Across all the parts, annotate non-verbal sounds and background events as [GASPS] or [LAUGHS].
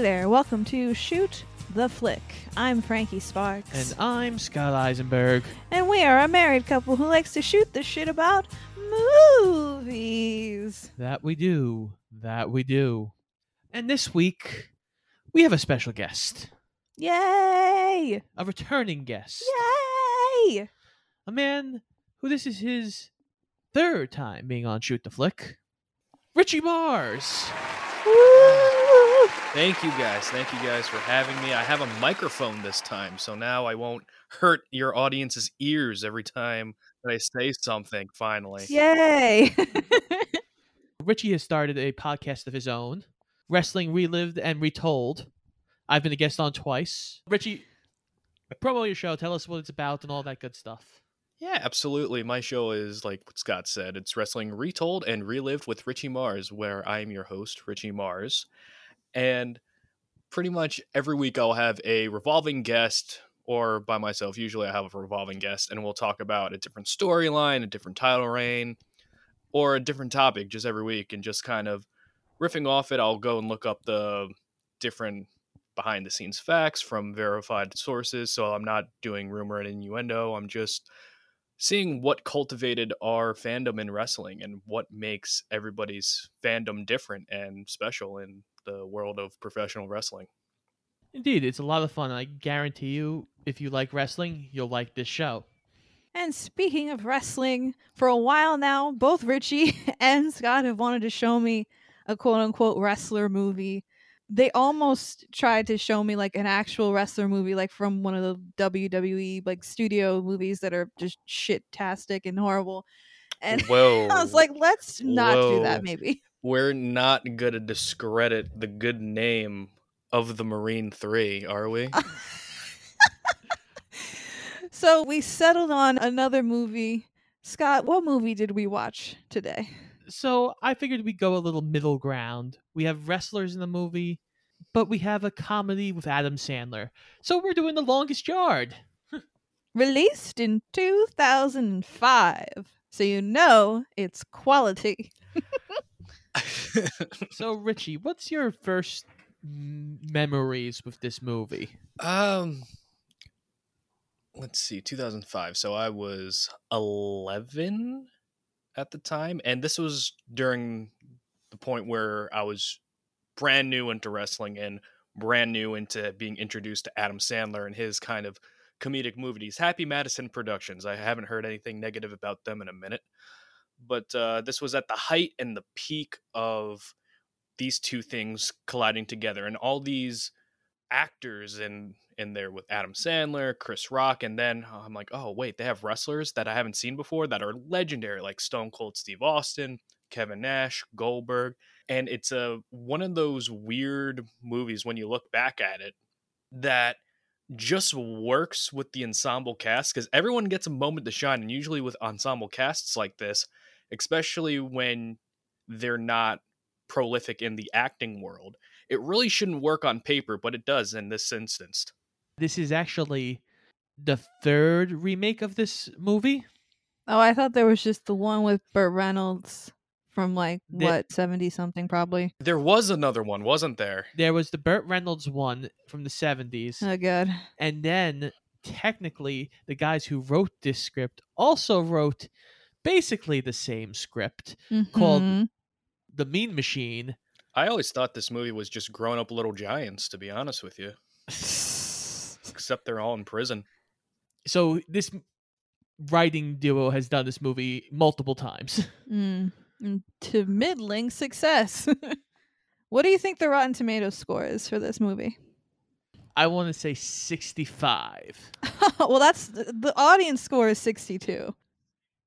there, welcome to Shoot the Flick. I'm Frankie Sparks. And I'm Scott Eisenberg. And we are a married couple who likes to shoot the shit about movies. That we do. That we do. And this week, we have a special guest. Yay! A returning guest. Yay! A man who this is his third time being on Shoot the Flick. Richie Mars. Woo! Thank you guys. Thank you guys for having me. I have a microphone this time, so now I won't hurt your audience's ears every time that I say something finally. Yay! [LAUGHS] Richie has started a podcast of his own, Wrestling Relived and Retold. I've been a guest on twice. Richie, promo your show. Tell us what it's about and all that good stuff. Yeah, absolutely. My show is like what Scott said. It's wrestling retold and relived with Richie Mars, where I am your host, Richie Mars. And pretty much every week I'll have a revolving guest or by myself. Usually I have a revolving guest and we'll talk about a different storyline, a different title reign, or a different topic just every week and just kind of riffing off it. I'll go and look up the different behind the scenes facts from verified sources. So I'm not doing rumor and innuendo. I'm just seeing what cultivated our fandom in wrestling and what makes everybody's fandom different and special in the world of professional wrestling. Indeed, it's a lot of fun. I guarantee you, if you like wrestling, you'll like this show. and speaking of wrestling, for a while now, both Richie [LAUGHS] and Scott have wanted to show me a quote unquote wrestler movie. They almost tried to show me like an actual wrestler movie, like from one of the WWE like studio movies that are just shit tastic and horrible. And Whoa. [LAUGHS] I was like, let's not do that, maybe. We're not going to discredit the good name of the Marine 3, are we? [LAUGHS] So we settled on another movie. Scott, what movie did we watch today? So I figured we'd go a little middle ground. We have wrestlers in the movie, but we have a comedy with Adam Sandler. So we're doing The Longest Yard. [LAUGHS] Released in 2005. So you know it's quality. [LAUGHS] [LAUGHS] So, Richie, what's your first memories with this movie? um let's see 2005 so i was 11 at the time and this was during the point where i was brand new into wrestling and brand new into being introduced to adam sandler and his kind of comedic movies happy madison productions. I haven't heard anything negative about them in a minute but uh, this was at the height and the peak of these two things colliding together and all these actors in in there with Adam Sandler, Chris Rock, and then I'm like, oh wait, they have wrestlers that I haven't seen before that are legendary, like Stone Cold Steve Austin, Kevin Nash, Goldberg, and it's a one of those weird movies when you look back at it that just works with the ensemble cast because everyone gets a moment to shine, and usually with ensemble casts like this, especially when they're not prolific in the acting world it really shouldn't work on paper, but it does in this instance. This is actually the third remake of this movie. Oh, I thought there was just the one with Burt Reynolds from like The- what, 70 something probably. There was another one, wasn't there? There was the Burt Reynolds one from the 70s. Oh god. and then technically the guys who wrote this script also wrote basically the same script called Mhm. The Mean Machine. I always thought this movie was just grown up little giants, to be honest with you. [LAUGHS] Except they're all in prison. So this writing duo has done this movie multiple times. [LAUGHS] Mm. To middling success. [LAUGHS] what do you think the Rotten Tomatoes score is for this movie? I want to say 65. well, that's the, the audience score is 62.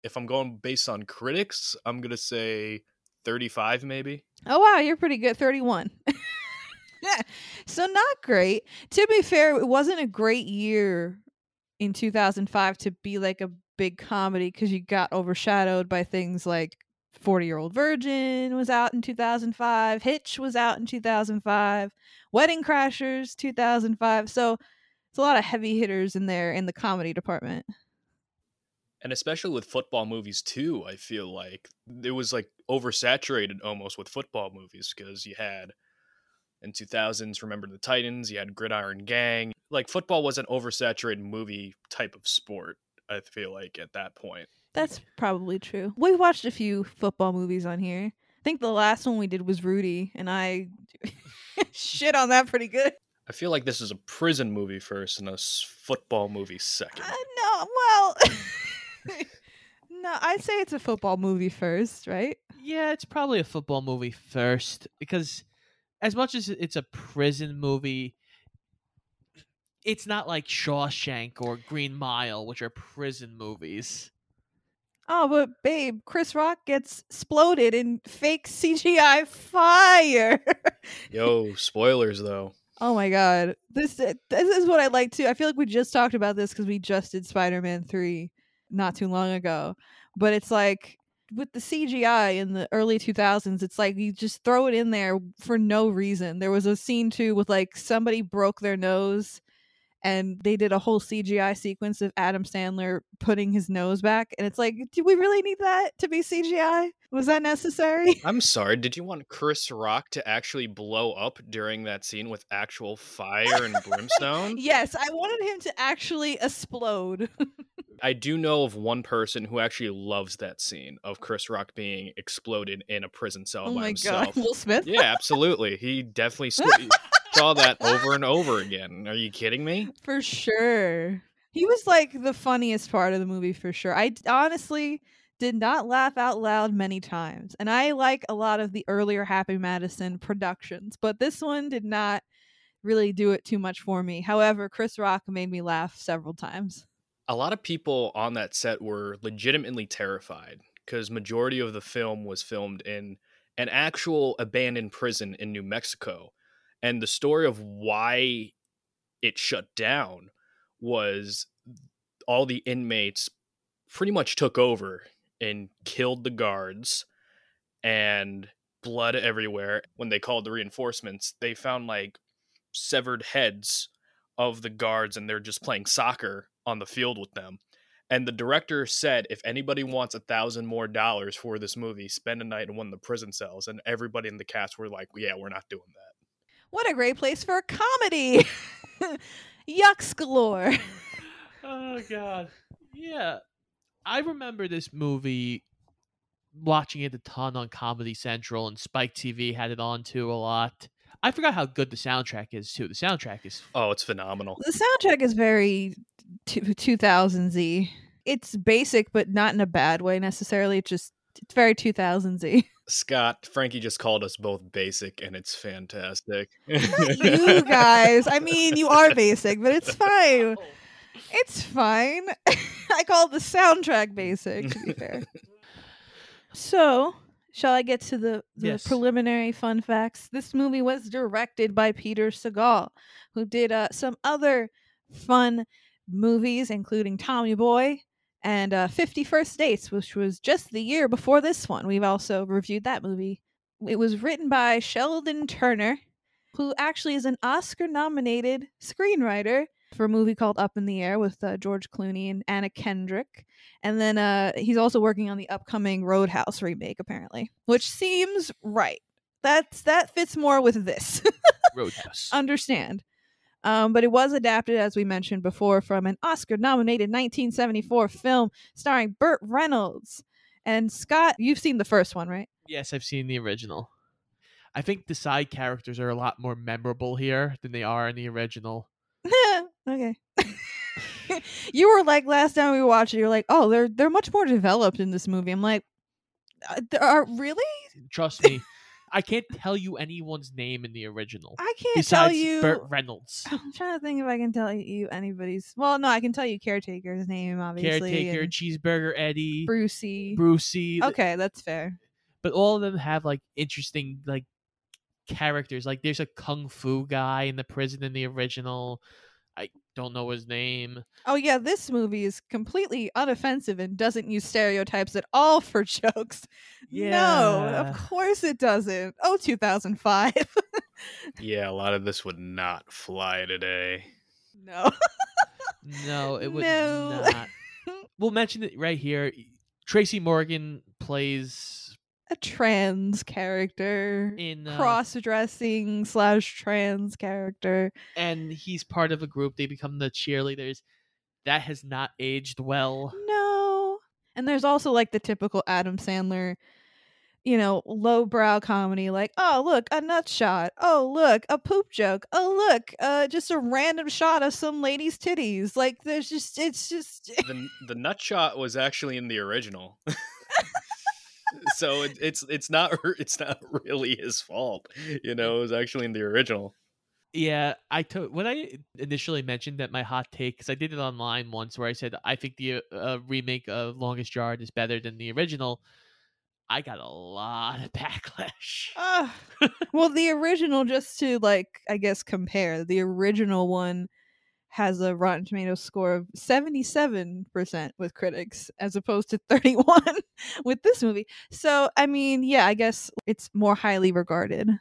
If I'm going based on critics, I'm gonna say 35 maybe. Oh wow, you're pretty good. 31. yeah. [LAUGHS] So not great. To be fair, it wasn't a great year in 2005 to be like a big comedy cuz you got overshadowed by things like 40 Year Old Virgin was out in 2005, Hitch was out in 2005, Wedding Crashers 2005. So it's a lot of heavy hitters in there in the comedy department. And especially with football movies too, I feel like it was like oversaturated almost with football movies because you had In 2000s, remember the Titans, you had Gridiron Gang. Like football was an oversaturated movie type of sport, I feel like at that point. That's probably true. We've watched a few football movies on here. I think the last one we did was Rudy, and I [LAUGHS] shit on that pretty good. I feel like this is a prison movie first and a football movie second. Uh, no, well, [LAUGHS] [LAUGHS] no, I'd say it's a football movie first, right? Yeah, it's probably a football movie first because as much as it's a prison movie, it's not like Shawshank or Green Mile, which are prison movies. Oh, but babe, Chris Rock gets exploded in fake CGI fire. [LAUGHS] Yo, spoilers though. oh my god, this this is what I like too. I feel like we just talked about this because we just did Spider Man three not too long ago, but it's like with the CGI in the early 2000s, it's like you just throw it in there for no reason. There was a scene too with like somebody broke their nose and they did a whole CGI sequence of Adam Sandler putting his nose back. And it's like, do we really need that to be CGI? Was that necessary? I'm sorry, did you want Chris Rock to actually blow up during that scene with actual fire and brimstone? yes, I wanted him to actually explode. [LAUGHS] I do know of one person who actually loves that scene of Chris Rock being exploded in a prison cell oh by my himself. god, Will Smith? yeah, absolutely. He definitely [LAUGHS] saw that over and over again. Are you kidding me? For sure. He was like the funniest part of the movie for sure. I honestly did not laugh out loud many times. And I like a lot of the earlier Happy Madison productions, but this one did not really do it too much for me. However, Chris Rock made me laugh several times. A lot of people on that set were legitimately terrified because majority of the film was filmed in an actual abandoned prison in New Mexico. And the story of why it shut down was all the inmates pretty much took over and killed the guards and blood everywhere. When they called the reinforcements, they found like severed heads of the guards and they're just playing soccer on the field with them. And the director said, if anybody wants a thousand more dollars for this movie, spend a night in one of the prison cells. And everybody in the cast were like, yeah, we're not doing that. What a great place for a comedy! [LAUGHS] Yucks galore. Oh god. Yeah. I remember this movie watching it a ton on Comedy Central and Spike TV had it on too a lot. I forgot how good the soundtrack is too. The soundtrack is Oh, it's phenomenal. The soundtrack is very two- 2000s-y. It's basic, but not in a bad way necessarily. It's just it's very 2000s-y. Scott, Frankie just called us both basic, and it's fantastic. [LAUGHS] you guys. I mean, you are basic, but it's fine. It's fine. [LAUGHS] I call the soundtrack basic, to be [LAUGHS] fair. So, shall I get to the, the Yes. preliminary fun facts? This movie was directed by Peter Segal, who did uh, some other fun movies, including Tommy Boy and uh, 50 First Dates, which was just the year before this one. We've also reviewed that movie. It was written by Sheldon Turner, who actually is an Oscar nominated screenwriter for a movie called Up in the Air with uh, George Clooney and Anna Kendrick. And then uh, he's also working on the upcoming Roadhouse remake, apparently, which seems right. That's that fits more with this. [LAUGHS] Roadhouse. Understand. Um, but it was adapted, as we mentioned before, from an Oscar nominated 1974 film starring Burt Reynolds. And Scott, you've seen the first one, right? yes, I've seen the original. I think the side characters are a lot more memorable here than they are in the original. [LAUGHS] okay. [LAUGHS] you were like last time we watched it, you're like, oh, they're they're much more developed in this movie. I'm like, uh, there are really? Trust me, I can't tell you anyone's name in the original I can't besides tell you. Burt Reynolds. [LAUGHS] I'm trying to think if I can tell you anybody's. Well, no, I can tell you caretaker's name, obviously. Caretaker, and Cheeseburger Eddie, Brucey. Brucey. Okay, that's fair. but all of them have like interesting like characters. Like there's a kung fu guy in the prison in the original. I don't know his name. Oh yeah, this movie is completely unoffensive and doesn't use stereotypes at all for [LAUGHS] jokes. No, Yeah. of course it doesn't. Oh, 2005. yeah, a lot of this would not fly today. [LAUGHS] no. No, it would No. not. We'll mention it right here. Tracy Morgan plays a trans character, In uh, cross dressing slash trans character. and he's part of a group. They become the cheerleaders. That has not aged well. No. And there's also like the typical Adam Sandler, you know, lowbrow comedy, like, oh look, a nut shot. Oh look, a poop joke. Oh look, uh just a random shot of some lady's titties. Like there's just it's just the the nut shot was actually in the original. [LAUGHS] so it, it's it's not [LAUGHS] it's not really his fault. You know, it was actually in the original. Yeah, I to- when I initially mentioned that my hot take because I did it online once where I said I think the uh, remake of Longest Yard is better than the original. I got a lot of [LAUGHS] backlash. Ah. [LAUGHS] well, the original, just to like, I guess compare, the original one has a Rotten Tomatoes score of seventy-seven percent with critics, as opposed to [LAUGHS] thirty-one with this movie. So, I mean, yeah, I guess it's more highly regarded.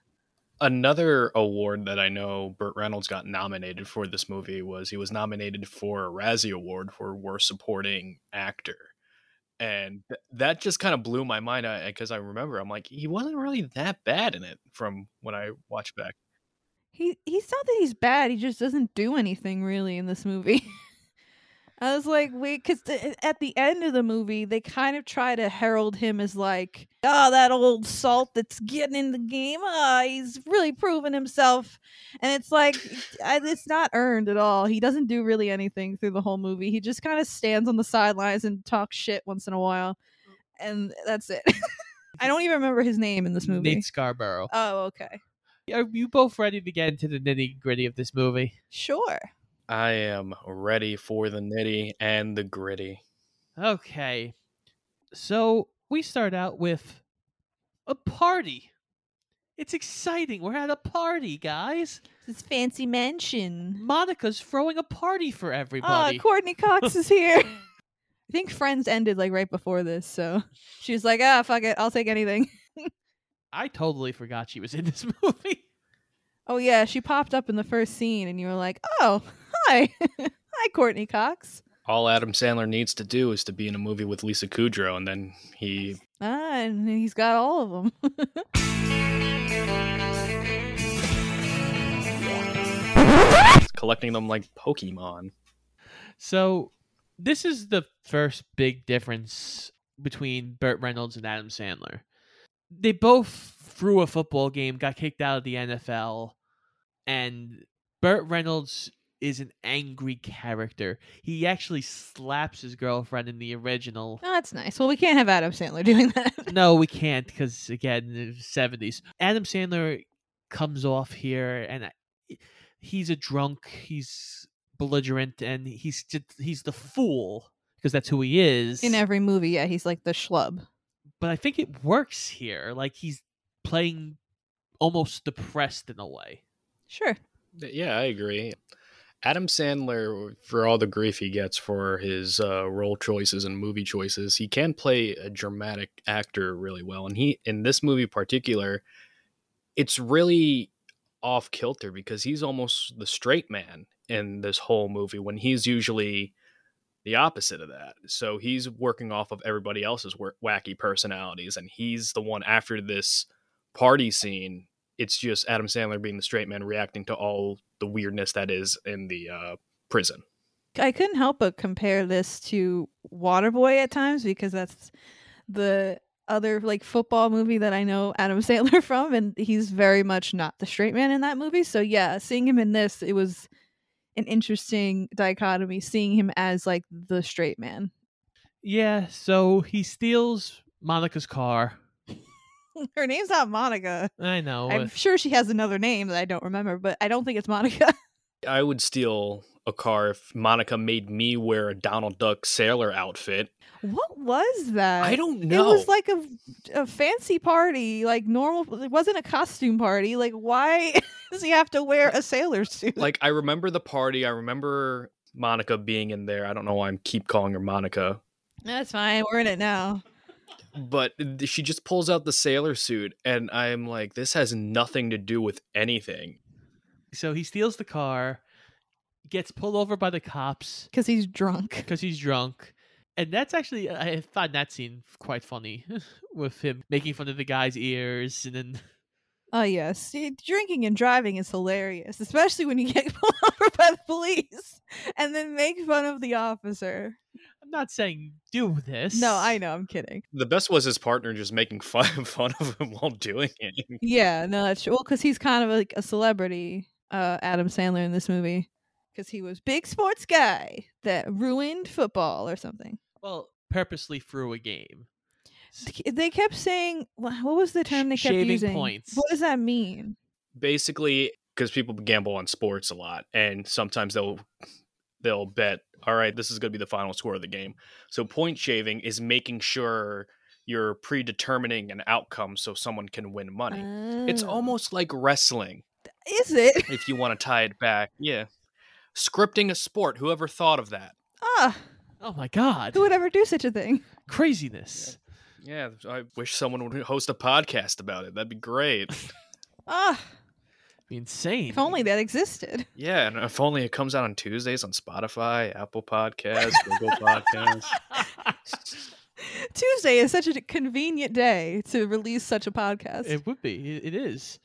Another award that I know Burt Reynolds got nominated for this movie was he was nominated for a Razzie Award for Worst Supporting Actor. And th- that just kind of blew my mind because I remember I'm like, he wasn't really that bad in it from when I watched back. He he's not that he's bad. He just doesn't do anything really in this movie. [LAUGHS] I was like, wait, because at the end of the movie, they kind of try to herald him as like, oh, that old salt that's getting in the game. Ah, he's really proven himself, and it's like, [LAUGHS] it's not earned at all. He doesn't do really anything through the whole movie. He just kind of stands on the sidelines and talks shit once in a while, and that's it. [LAUGHS] I don't even remember his name in this movie. Nate Scarborough. Oh, okay, Are you both ready to get into the nitty gritty of this movie? sure. I am ready for the nitty and the gritty. Okay. So we start out with a party. It's exciting. We're at a party, guys. This fancy mansion. Monica's throwing a party for Ah, everybody. Courteney Cox is here. [LAUGHS] I think Friends ended like right before this, so she was like, "Ah, fuck it, I'll take anything." I totally forgot she was in this [LAUGHS] movie. Oh yeah, she popped up in the first scene, and you were like, "Oh, hi, [LAUGHS] hi, Courteney Cox." All Adam Sandler needs to do is to be in a movie with Lisa Kudrow, and then he Ah, and he's got all of them. [LAUGHS] collecting them like Pokemon. So this is the first big difference between Burt Reynolds and Adam Sandler. They both threw a football game, got kicked out of the NFL, and Burt Reynolds is an angry character. He actually slaps his girlfriend in the original. oh, that's nice. Well, we can't have Adam Sandler [LAUGHS] doing that. no, we can't because again, the seventies. Adam Sandler comes off here, and he's a drunk. He's belligerent, and he's just, he's the fool because that's who he is. in every movie, yeah, he's like the schlub. But I think it works here. Like he's playing almost depressed in a way. Sure. Yeah, I agree. Adam Sandler, for all the grief he gets for his uh, role choices and movie choices, he can play a dramatic actor really well. And he, in this movie in particular, it's really off kilter because he's almost the straight man in this whole movie when he's usually the opposite of that. So he's working off of everybody else's wacky personalities, and he's the one after this party scene. It's just Adam Sandler being the straight man reacting to all the weirdness that is in the uh, prison. I couldn't help but compare this to Waterboy at times because that's the other like football movie that I know Adam [LAUGHS] Sandler from, and he's very much not the straight man in that movie. So yeah, seeing him in this, it was an interesting dichotomy. Seeing him as like the straight man. Yeah, so he steals Monica's car. [LAUGHS] Her name's not Monica. I know. I'm uh, sure she has another name that I don't remember, but I don't think it's Monica. [LAUGHS] I would steal a car if Monica made me wear a Donald Duck sailor outfit. what was that? I don't know. It was like a, a fancy party, like normal. It wasn't a costume party. Like, why [LAUGHS] does he have to wear a sailor suit? like I remember the party. I remember Monica being in there. I don't know why I'm keep calling her Monica, that's fine. We're in it now. but she just pulls out the sailor suit, and I'm like, this has nothing to do with anything. So he steals the car, gets pulled over by the cops Because he's drunk. because he's drunk. And that's actually I find that scene quite funny [LAUGHS] with him making fun of the guy's ears and then [LAUGHS] Oh yes, See, drinking and driving is hilarious, especially when you get [LAUGHS] pulled over by the police and then make fun of the officer. I'm not saying do this. No, I know, I'm kidding. The best was his partner just making fun fun of him while doing it. Yeah, no, that's true. Well, because he's kind of like a celebrity, uh, Adam Sandler in this movie, because he was big sports guy that ruined football or something. Well, purposely threw a game. They kept saying, what was the term they kept Shaving using? points. What does that mean? Basically, because people gamble on sports a lot, and sometimes they'll they'll bet, all right, this is going to be the final score of the game. So point shaving is making sure you're predetermining an outcome so someone can win money. It's Oh. almost like wrestling. Is it? [LAUGHS] if you want to tie it back. Yeah. Scripting a sport. Whoever thought of that? Ah, Oh my god. who would ever do such a thing? Craziness. Yeah, I wish someone would host a podcast about it. That'd be great. [LAUGHS] Ah, Be insane. if only that existed. [LAUGHS] yeah, and if only it comes out on Tuesdays on Spotify, Apple Podcasts, Google Podcasts. Tuesday is such a convenient day to release such a podcast. It would be. It, it is.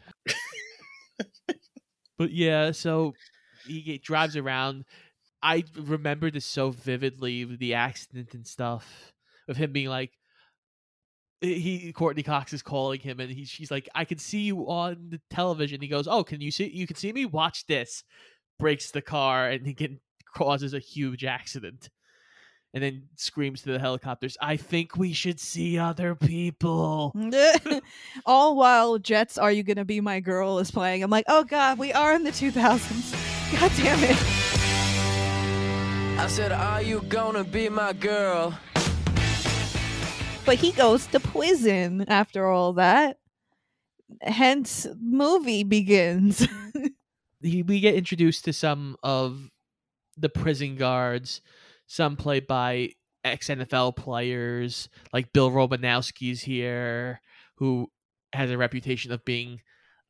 But yeah, so he drives around. I remember this so vividly the accident and stuff of him being like, he Courteney Cox is calling him and he, she's like, I can see you on the television. He goes, Oh, can you see? You can see me. Watch this. Breaks the car and he can causes a huge accident. And then screams to the helicopters, I think we should see other people. [LAUGHS] All while Jets Are You Gonna Be My Girl is playing. I'm like, oh god, we are in the 2000s. [LAUGHS] God damn it. I said, Are you gonna be my girl? But he goes to prison after all that. Hence, movie begins. [LAUGHS] we get introduced to some of the prison guards, some played by ex NFL players, like Bill Romanowski's here, who has a reputation of being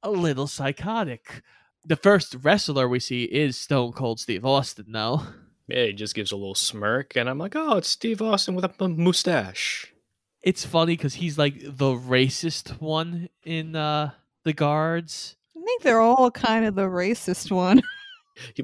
a little psychotic. The first wrestler we see is Stone Cold Steve Austin, though. Yeah, he just gives a little smirk, and I'm like, oh, it's Steve Austin with a m- mustache. It's funny because he's like the racist one in uh, the guards. I think they're all kind of the racist one. [LAUGHS]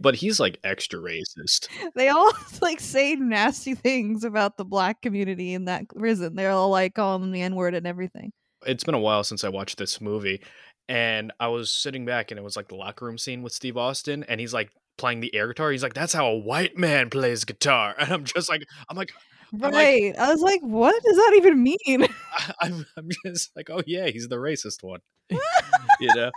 But he's like extra racist. they all [LAUGHS] like say nasty things about the black community in that prison. They're all like calling them the N word and everything. It's been a while since I watched this movie, and I was sitting back, and it was like the locker room scene with Steve Austin, and he's like playing the air guitar. He's like, "That's how a white man plays guitar," [LAUGHS] and I'm just like, I'm like, like- Right. I was like, what does that even mean? [LAUGHS] I'm, I'm just like, oh yeah, he's the racist one, you know.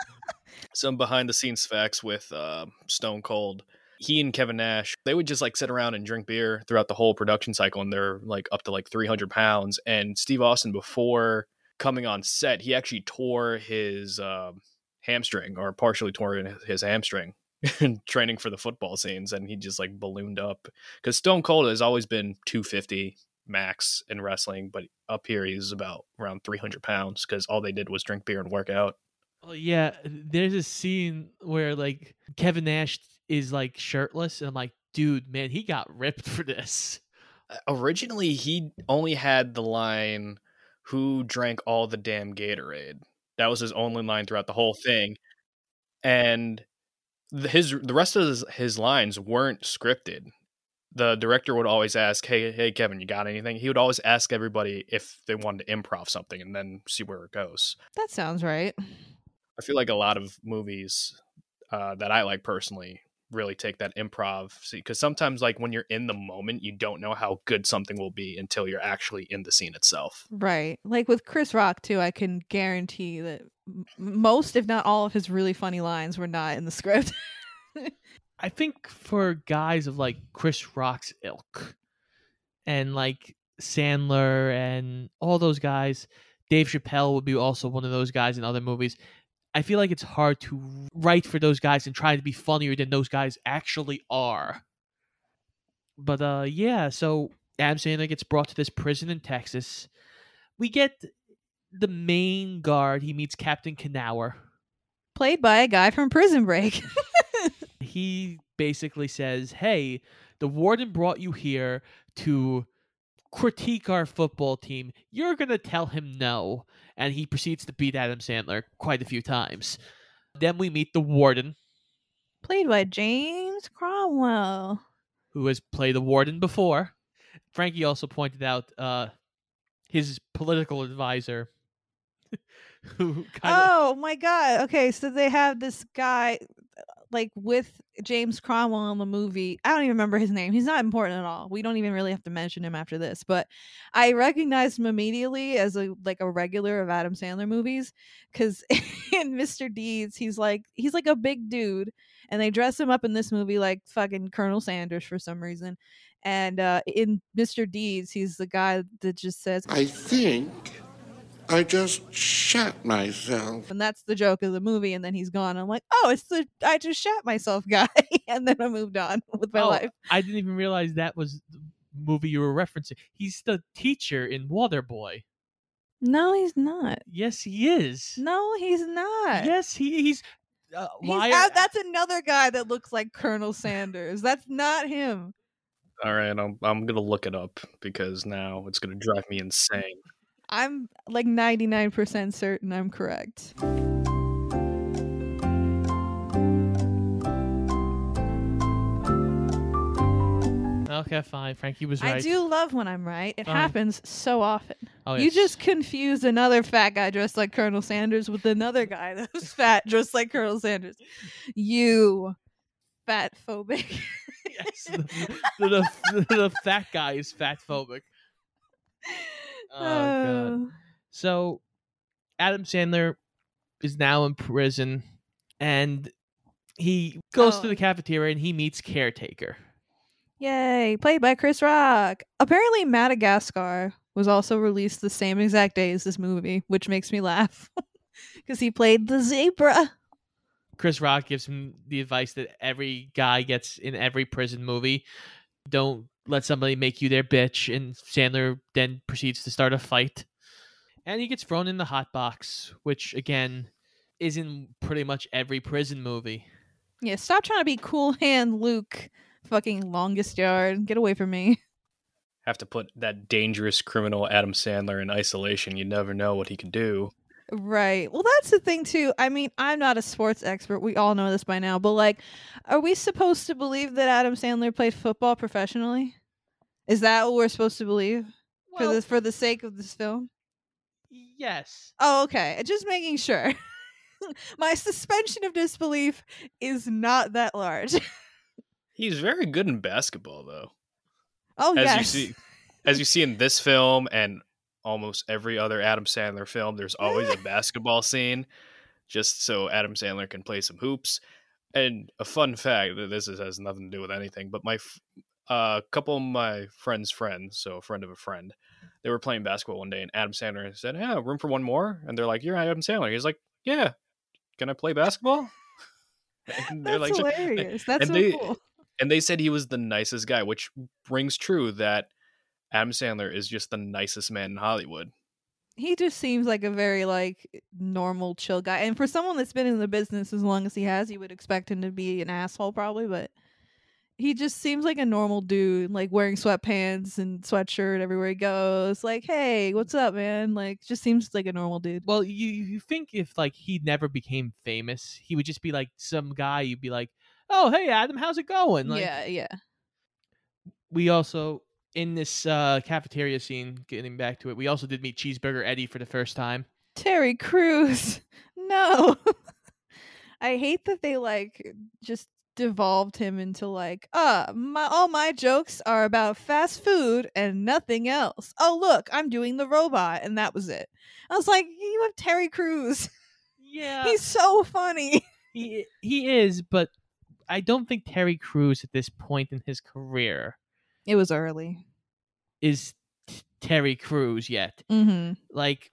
Some behind the scenes facts with uh, Stone Cold. He and Kevin Nash, they would just like sit around and drink beer throughout the whole production cycle, and they're like up to like 300 pounds. And Steve Austin, before coming on set, he actually tore his um hamstring or partially tore his hamstring [LAUGHS] training for the football scenes, and he just like ballooned up because Stone Cold has always been 250 max in wrestling, but up here he's about around 300 pounds because all they did was drink beer and work out. Oh yeah, there's a scene where like Kevin Nash is like shirtless, and I'm like, dude, man, he got ripped for this. Uh, Originally, he only had the line, Who drank all the damn Gatorade? That was his only line throughout the whole thing. And the, his the rest of his, his lines weren't scripted. The director would always ask, "Hey, hey, Kevin, you got anything?" He would always ask everybody if they wanted to improv something, and then see where it goes. that sounds right. I feel like a lot of movies uh, that I like personally really take that improv because sometimes like when you're in the moment you don't know how good something will be until you're actually in the scene itself Right. Like with Chris Rock too, I can guarantee that most, if not all, of his really funny lines were not in the script. [LAUGHS] I think for guys of like Chris Rock's ilk and like Sandler and all those guys, Dave Chappelle would be also one of those guys in other movies. I feel like it's hard to write for those guys and try to be funnier than those guys actually are. But uh yeah, so Adam Sandler gets brought to this prison in Texas. We get the main guard, he meets Captain Knauer. Played by a guy from Prison Break. [LAUGHS] he basically says, "Hey, the warden brought you here to critique our football team. You're going to tell him no. And he proceeds to beat Adam Sandler quite a few times. Then we meet the warden, Played by James Cromwell. who has played the warden before. Frankie also pointed out uh, his political advisor, [LAUGHS] who kind of. Oh my god. Okay, so they have this guy like with James Cromwell in the movie. I don't even remember his name. He's not important at all. We don't even really have to mention him after this, but I recognized him immediately as a like a regular of Adam Sandler movies cuz [LAUGHS] in Mr. Deeds, he's like he's like a big dude and they dress him up in this movie like fucking Colonel Sanders for some reason. And uh in Mr. Deeds, he's the guy that just says I think I just shat myself. and that's the joke of the movie and then he's gone i'm like oh it's the i just shat myself [LAUGHS] guy and then i moved on [LAUGHS] with my Oh, life I didn't even realize that was the movie you were referencing. He's the teacher in Waterboy. no he's not Yes, he is. no he's not Yes, he he's. Uh, He's why? out- that's another guy that looks like colonel sanders that's not him All right, I'm I'm gonna look it up because now it's gonna drive me insane. I'm like 99% certain i'm correct okay, fine. Frankie was right. i do love when i'm right it Fine. happens so often Oh, you yes. just confused another fat guy dressed like colonel sanders with another guy [LAUGHS] that was fat dressed like colonel sanders you fat phobic yes, the, the, the, the fat guy is fat phobic. [LAUGHS] Oh god. Uh, So Adam Sandler is now in prison and he goes to Oh. the cafeteria and he meets caretaker. Yay, played by Chris Rock. Apparently, Madagascar was also released the same exact day as this movie, which makes me laugh [LAUGHS] because he played the zebra. Chris Rock gives him the advice that every guy gets in every prison movie. Don't let somebody make you their bitch. And Sandler then proceeds to start a fight. And he gets thrown in the hot box, which again is in pretty much every prison movie. Yeah, stop trying to be cool hand Luke, fucking longest yard. Get away from me. Have to put that dangerous criminal Adam Sandler in isolation. You never know what he could do. Right. Well, that's the thing, too. I mean, I'm not a sports expert. We all know this by now. But, like, are we supposed to believe that Adam Sandler played football professionally? Is that what we're supposed to believe for Well, the for the sake of this film? yes. Oh, okay. Just making sure. [LAUGHS] My suspension of disbelief is not that large. [LAUGHS] He's very good in basketball, though. oh, As yes. you see, as you see in this film and almost every other Adam Sandler film, there's always a [LAUGHS] basketball scene, just so Adam Sandler can play some hoops. And a fun fact: th- this is, has nothing to do with anything, but my f- uh, couple of my friends' friends, so a friend of a friend, they were playing basketball one day, and Adam Sandler said, "Yeah, room for one more." And they're like, "You're Adam Sandler." He's like, "Yeah, can I play basketball?" [LAUGHS] And they're That's like, [LAUGHS] hilarious. That's and so they- cool. and they said he was the nicest guy, which rings true that Adam Sandler is just the nicest man in Hollywood. He just seems like a very like normal, chill guy. And for someone that's been in the business as long as he has, you would expect him to be an asshole, probably. But he just seems like a normal dude, like wearing sweatpants and sweatshirt everywhere he goes. Like, hey, what's up, man? Like, just seems like a normal dude. Well, you you think if like he never became famous, he would just be like some guy. You'd be like, "Oh, hey, Adam, how's it going?" Like, yeah, yeah. we also in this uh, cafeteria scene, getting back to it, we also did meet Cheeseburger Eddie for the first time. Terry Crews. [LAUGHS] No. [LAUGHS] I hate that they like just devolved him into like, uh, my all my jokes are about fast food and nothing else. Oh, look, I'm doing the robot and that was it. I was like, you have Terry Crews. [LAUGHS] Yeah, He's so funny. he he is, but I don't think Terry Crews at this point in his career It was early. is t- Terry Crews yet. Mhm. Like,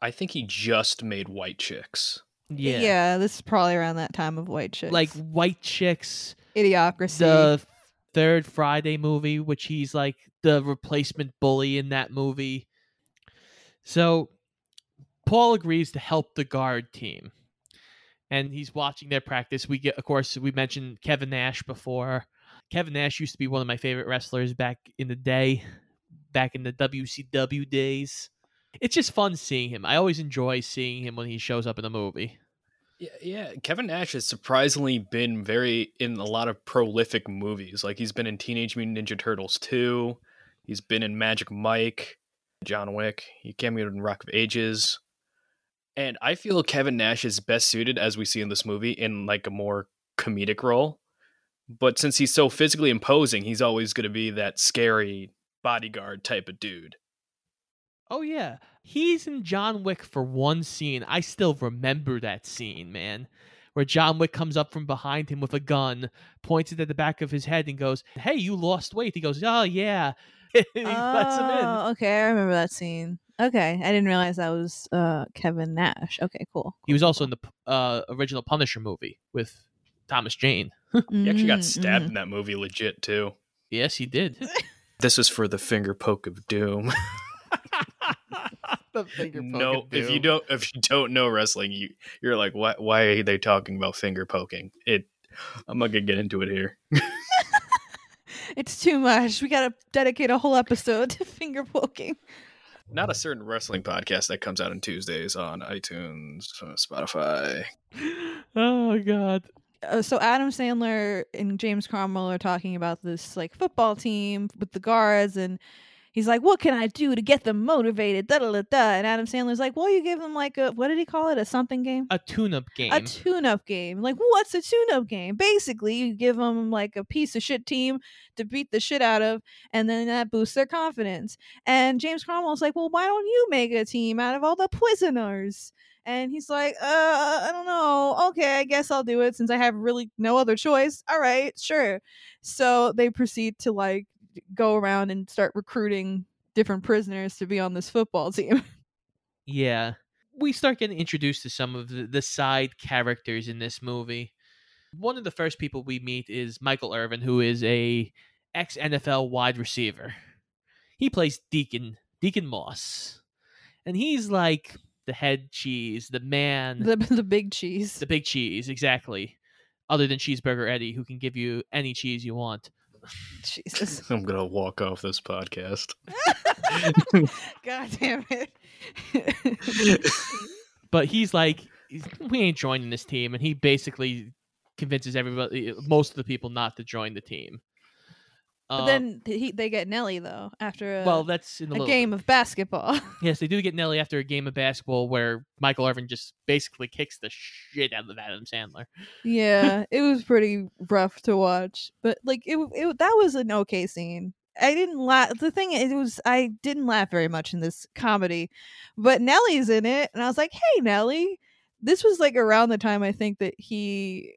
I think he just made White Chicks. yeah, Yeah, this is probably around that time of white chicks. like White Chicks, idiocracy. the third Friday movie, which he's like the replacement bully in that movie. So Paul agrees to help the guard team. And he's watching their practice. We get of course we mentioned Kevin Nash before. Kevin Nash used to be one of my favorite wrestlers back in the day. back in the WCW days. It's just fun seeing him. I always enjoy seeing him when he shows up in a movie. Yeah, yeah. Kevin Nash has surprisingly been very in a lot of prolific movies. Like he's been in Teenage Mutant Ninja Turtles 2. He's been in Magic Mike, John Wick. He cameoed in Rock of Ages. And I feel Kevin Nash is best suited, as we see in this movie, in like a more comedic role. But since he's so physically imposing, he's always going to be that scary bodyguard type of dude. Oh yeah, he's in John Wick for one scene. I still remember that scene, man, where John Wick comes up from behind him with a gun, points it at the back of his head, and goes, "Hey, you lost weight." He goes, "Oh yeah," [LAUGHS] and he lets him in. Oh, okay, I remember that scene. Okay, I didn't realize that was uh, Kevin Nash. Okay, cool. He was cool, also in the uh, original Punisher movie with Thomas Jane. Cool. He actually got Mm, stabbed mhm. in that movie legit, too. Yes, he did. [LAUGHS] This is for the finger poke of doom. [LAUGHS] the finger poke no, if you don't if you don't know wrestling, you you're like, why why are they talking about finger poking? It I'm not gonna get into it here. [LAUGHS] It's too much. We gotta dedicate a whole episode to finger poking. Not a certain wrestling podcast that comes out on Tuesdays on iTunes, uh, Spotify. [GASPS] Oh god. Uh, so Adam Sandler and James Cromwell are talking about this like football team with the guards, and he's like, "What can I do to get them motivated?" Da da da da. And Adam Sandler's like, "Well, you give them like a what did he call it? A something game." A tune-up game. A tune-up game. Like, what's a tune-up game? Basically, you give them like a piece of shit team to beat the shit out of, and then that boosts their confidence. And James Cromwell's like, "Well, why don't you make a team out of all the prisoners?" And he's like, "Uh, I don't know. Okay, I guess I'll do it since I have really no other choice. All right, sure." So they proceed to like go around and start recruiting different prisoners to be on this football [LAUGHS] team. Yeah. We start getting introduced to some of the, the side characters in this movie. One of the first people we meet is Michael Irvin, who is a ex NFL wide receiver. He plays Deacon Deacon Moss. And he's like the head cheese, the man, the [LAUGHS] the big cheese. the big cheese, exactly. Other than Cheeseburger Eddie, who can give you any cheese you want. Jesus. [LAUGHS] I'm gonna walk off this podcast. [LAUGHS] God damn it. But he's like, we ain't joining this team, and he basically convinces everybody, most of the people, not to join the team. But Uh, then he, they get Nelly though after a, well, that's in a, a game of basketball. [LAUGHS] Yes, they do get Nelly after a game of basketball where Michael Irvin just basically kicks the shit out of Adam Sandler. yeah, [LAUGHS] it was pretty rough to watch, but like it, it that was an okay scene. I didn't laugh. The thing it was I didn't laugh very much in this comedy, but Nelly's in it, and I was like, "Hey, Nelly!" This was like around the time I think that he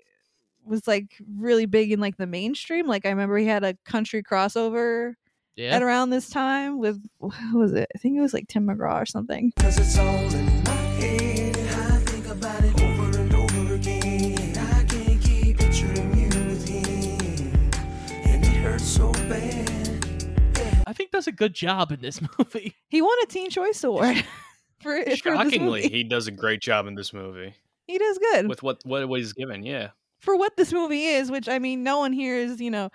was like really big in like the mainstream. Like I remember he had a country crossover Yeah. at around this time with who was it? I think it was like Tim McGraw or something. Cause it's all in my head. I think about it over and over again. I can't keep picturing you with him. And it hurts so bad. I think does a good job in this [LAUGHS] movie. He won a Teen Choice Award [LAUGHS] for, for Shockingly, movie. he does a great job in this movie He does good with what what he's given. Yeah, for what this movie is. Which I mean, no one here is you know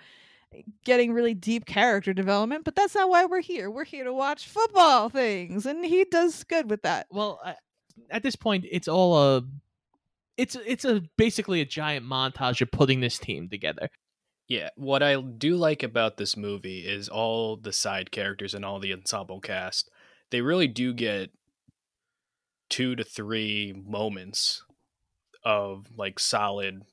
getting really deep character development, but that's not why we're here. We're here to watch football things, and he does good with that. Well, I, at this point, it's all a, it's it's a basically a giant montage of putting this team together. yeah. What I do like about this movie is all the side characters and all the ensemble cast. They really do get two to three moments of like solid.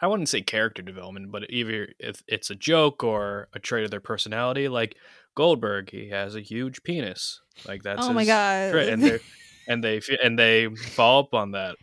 I wouldn't say character development, but either if it's a joke or a trait of their personality, like Goldberg, he has a huge penis. Like that's oh my god! trait, and they [LAUGHS] and they and they follow up on that.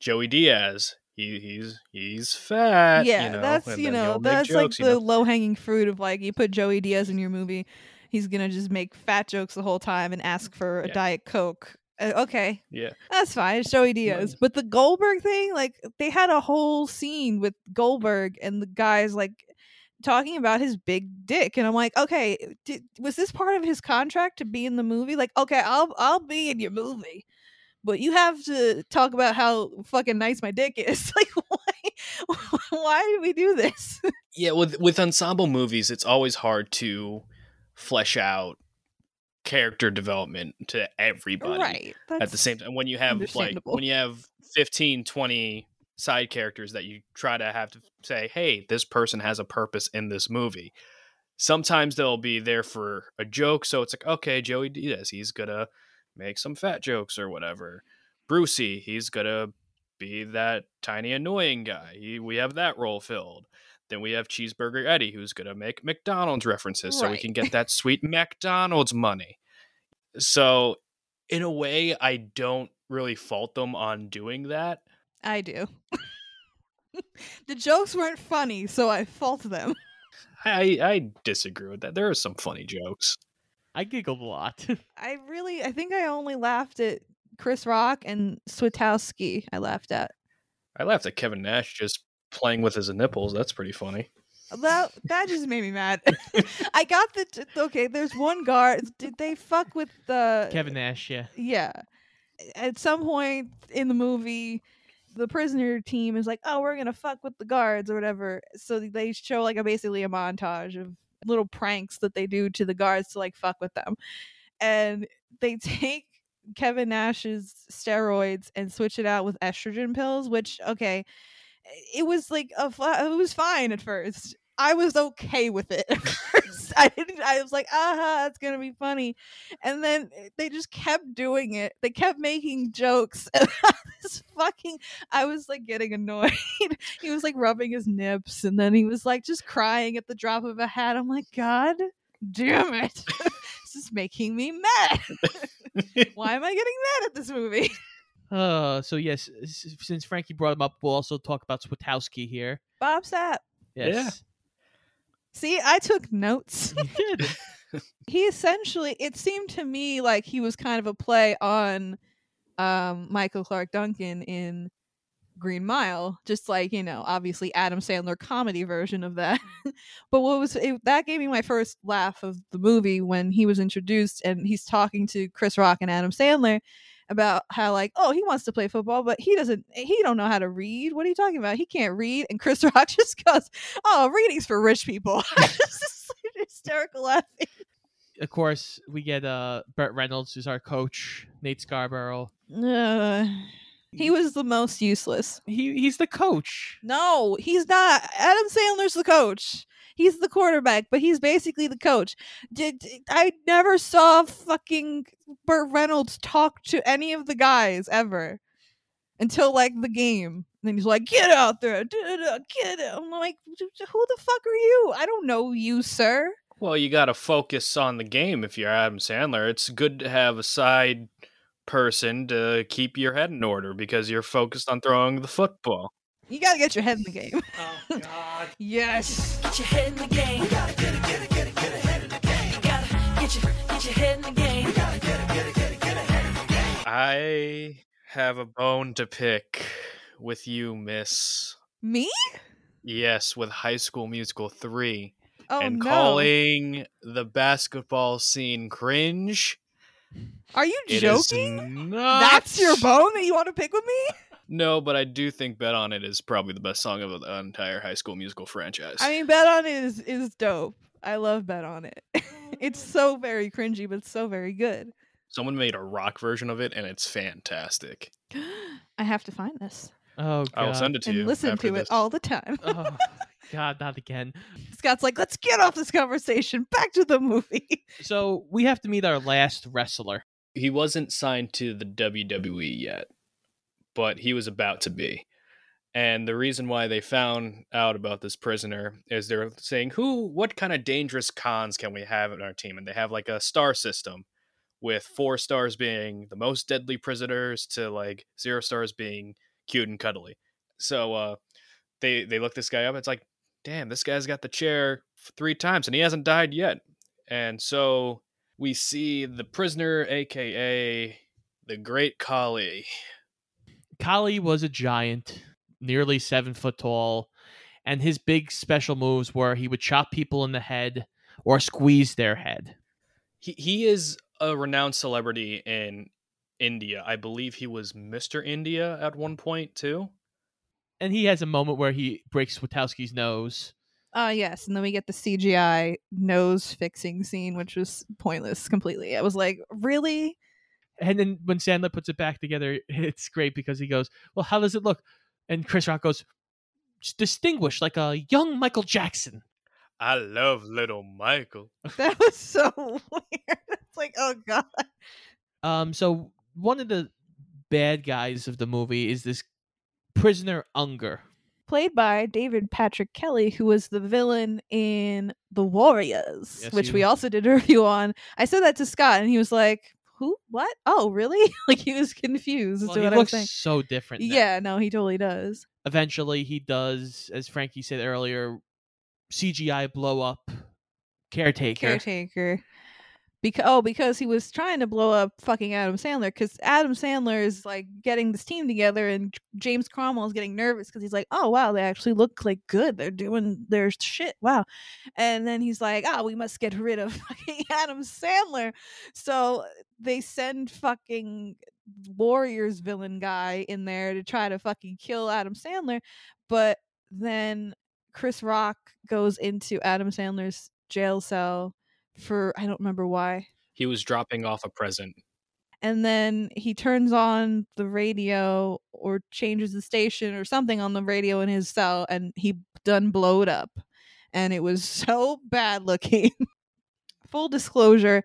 Joey Diaz, he he's he's fat. yeah, you know, that's you know that's jokes, like you the know. low hanging fruit of like you put Joey Diaz in your movie, he's gonna just make fat jokes the whole time and ask for a Yeah. diet coke. Uh, okay, Yeah, That's fine. Joey Diaz. But the Goldberg thing, like they had a whole scene with Goldberg and the guys like talking about his big dick, and I'm like, okay, did, was this part of his contract to be in the movie? Like, okay, I'll I'll be in your movie, but you have to talk about how fucking nice my dick is. [LAUGHS] Like, why why did we do this? yeah. With with ensemble movies, it's always hard to flesh out character development to everybody right. at the same time when you have like when you have 15 20 side characters that you try to have to say hey this person has a purpose in this movie. Sometimes they'll be there for a joke so it's like okay joey diaz he's gonna make some fat jokes or whatever. Brucey he's gonna be that tiny annoying guy. He, we have that role filled then we have cheeseburger eddie who's gonna make mcdonald's references so we can get that sweet mcdonald's money so in a way i don't really fault them on doing that I do. [LAUGHS] the jokes weren't funny, so I fault them. [LAUGHS] i i disagree with that there are some funny jokes I giggled a lot. [LAUGHS] I really, I think I only laughed at Chris Rock and Switowski. I laughed at i laughed at kevin nash just playing with his nipples that's pretty funny that. That just made me mad. [LAUGHS] I got the t- okay. There's one guard. Did they fuck with the Kevin Nash, yeah. Yeah. At some point in the movie, the prisoner team is like, "Oh, we're gonna fuck with the guards or whatever." So they show like a basically a montage of little pranks that they do to the guards to like fuck with them, and they [LAUGHS] take Kevin Nash's steroids and switch it out with estrogen pills. Which okay, it was like a it was fine at first. I was okay with it. [LAUGHS] I didn't. I was like, aha, it's gonna be funny, and then eh, they just kept doing it. They kept making jokes. [LAUGHS] about this fucking. I was like getting annoyed. [LAUGHS] he was like rubbing his nips, and then he was like just crying at the drop of a hat. I'm like, God damn it, this is making me mad. Why am I getting mad at this movie? Uh, so yes, since Frankie brought him up, we'll also talk about Switowski here. Bob Sapp. Yes. See, I took notes. You did. [LAUGHS] he essentially it seemed to me like he was kind of a play on um michael clarke duncan in green mile just like you know obviously adam sandler comedy version of that [LAUGHS] but what was it, that gave me my first laugh of the movie when he was introduced and he's talking to chris rock and adam sandler about how like oh he wants to play football but he doesn't he don't know how to read. What are you talking about? He can't read. And chris [LAUGHS] rock just goes oh reading's for rich people. [LAUGHS] Hysterical laughing. Of course, we get uh Burt Reynolds, who's our coach, Nate Scarborough. Uh, he was the most useless. He he's the coach. No, he's not. Adam Sandler's the coach. He's the quarterback, but he's basically the coach. Did I never saw fucking Burt Reynolds talk to any of the guys ever until like the game. And then he's like, "Get out there, da-da-da, get it." I'm like, "Who the fuck are you? I don't know you, sir." Well, you got to focus on the game if you're Adam Sandler. It's good to have a side person to keep your head in order because you're focused on throwing the football. You gotta get your head in the game. [LAUGHS] Oh God. [LAUGHS] yes. Get your head in the game. We gotta get it, get it, get it, get ahead of the game. You gotta get your get your head in the game. We gotta get it, get it, get it, get ahead of the game. I have a bone to pick with you, miss. Me? Yes, with High School Musical 3 Oh and no. calling the basketball scene cringe. Are you It is joking? not. That's your bone that you want to pick with me? [LAUGHS] No, but I do think Bet on It is probably the best song of the entire High School Musical franchise. I mean, Bet on It is is dope. I love Bet on It. [LAUGHS] it's so very cringy, but it's so very good. Someone made a rock version of it, and it's fantastic. [GASPS] I have to find this Oh God. I will send it to and you. listen after to it all the time. Oh [LAUGHS] God, not again. Scott's like, let's get off this conversation. Back to the movie. [LAUGHS] So we have to meet our last wrestler. He wasn't signed to the WWE yet, but he was about to be. And the reason why they found out about this prisoner is they're saying, "Who? What kind of dangerous cons can we have in our team?" And they have like a star system, with four stars being the most deadly prisoners to like zero stars being cute and cuddly. So uh, they they look this guy up. It's like, damn, this guy's got the chair three times and he hasn't died yet. And so we see the prisoner, aka the Great Khali. Khali was a giant, nearly seven foot tall, and his big special moves were he would chop people in the head or squeeze their head. He he is a renowned celebrity in India. I believe he was Mr. India at one point too. And he has a moment where he breaks Switowski's nose. Uh yes, and then we get the CGI nose fixing scene, which was pointless completely. I was like, really? And then when Sandler puts it back together, [LAUGHS] it's great because he goes, "Well, how does it look?" And Chris Rock goes, "Distinguished, like a young Michael Jackson." I love little Michael. [LAUGHS] [LAUGHS] That was so weird. It's like, oh god. Um, so one of the bad guys of the movie is this prisoner Unger. Played by David Patrick Kelly, who was the villain in The Warriors, Yes, which we was. also did a [LAUGHS] review on. I said that to Scott, and he was like, "Who? What? Oh, really?" [LAUGHS] like he was confused Well, he what I was looks so different. now. Yeah, no, he totally does. Eventually, he does, as Frankie said earlier, CGI blow up caretaker. Caretaker. Because oh, because he was trying to blow up fucking Adam Sandler. Because Adam Sandler is like getting this team together, and James Cromwell is getting nervous because he's like, "Oh wow, they actually look like good. They're doing their shit. Wow." And then he's like, "Oh, we must get rid of [LAUGHS] fucking Adam Sandler." So they send fucking Warriors villain guy in there to try to fucking kill Adam Sandler, but then Chris Rock goes into Adam Sandler's jail cell for I don't remember why. He was dropping off a present. And then he turns on the radio or changes the station or something on the radio in his cell and he done blowed up. And it was [LAUGHS] so bad looking. Full disclosure,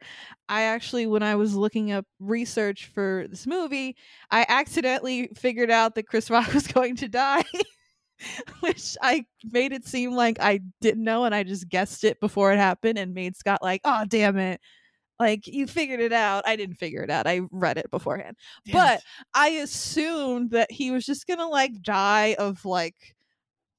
I actually when I was looking up research for this movie, I accidentally figured out that Chris Rock [LAUGHS] was going to die. [LAUGHS] which I made it seem like I didn't know and I just guessed it before it happened and made Scott like, oh damn it. Like you figured it out. I didn't figure it out. I read it beforehand. Damn but it. I assumed that he was just gonna like die of like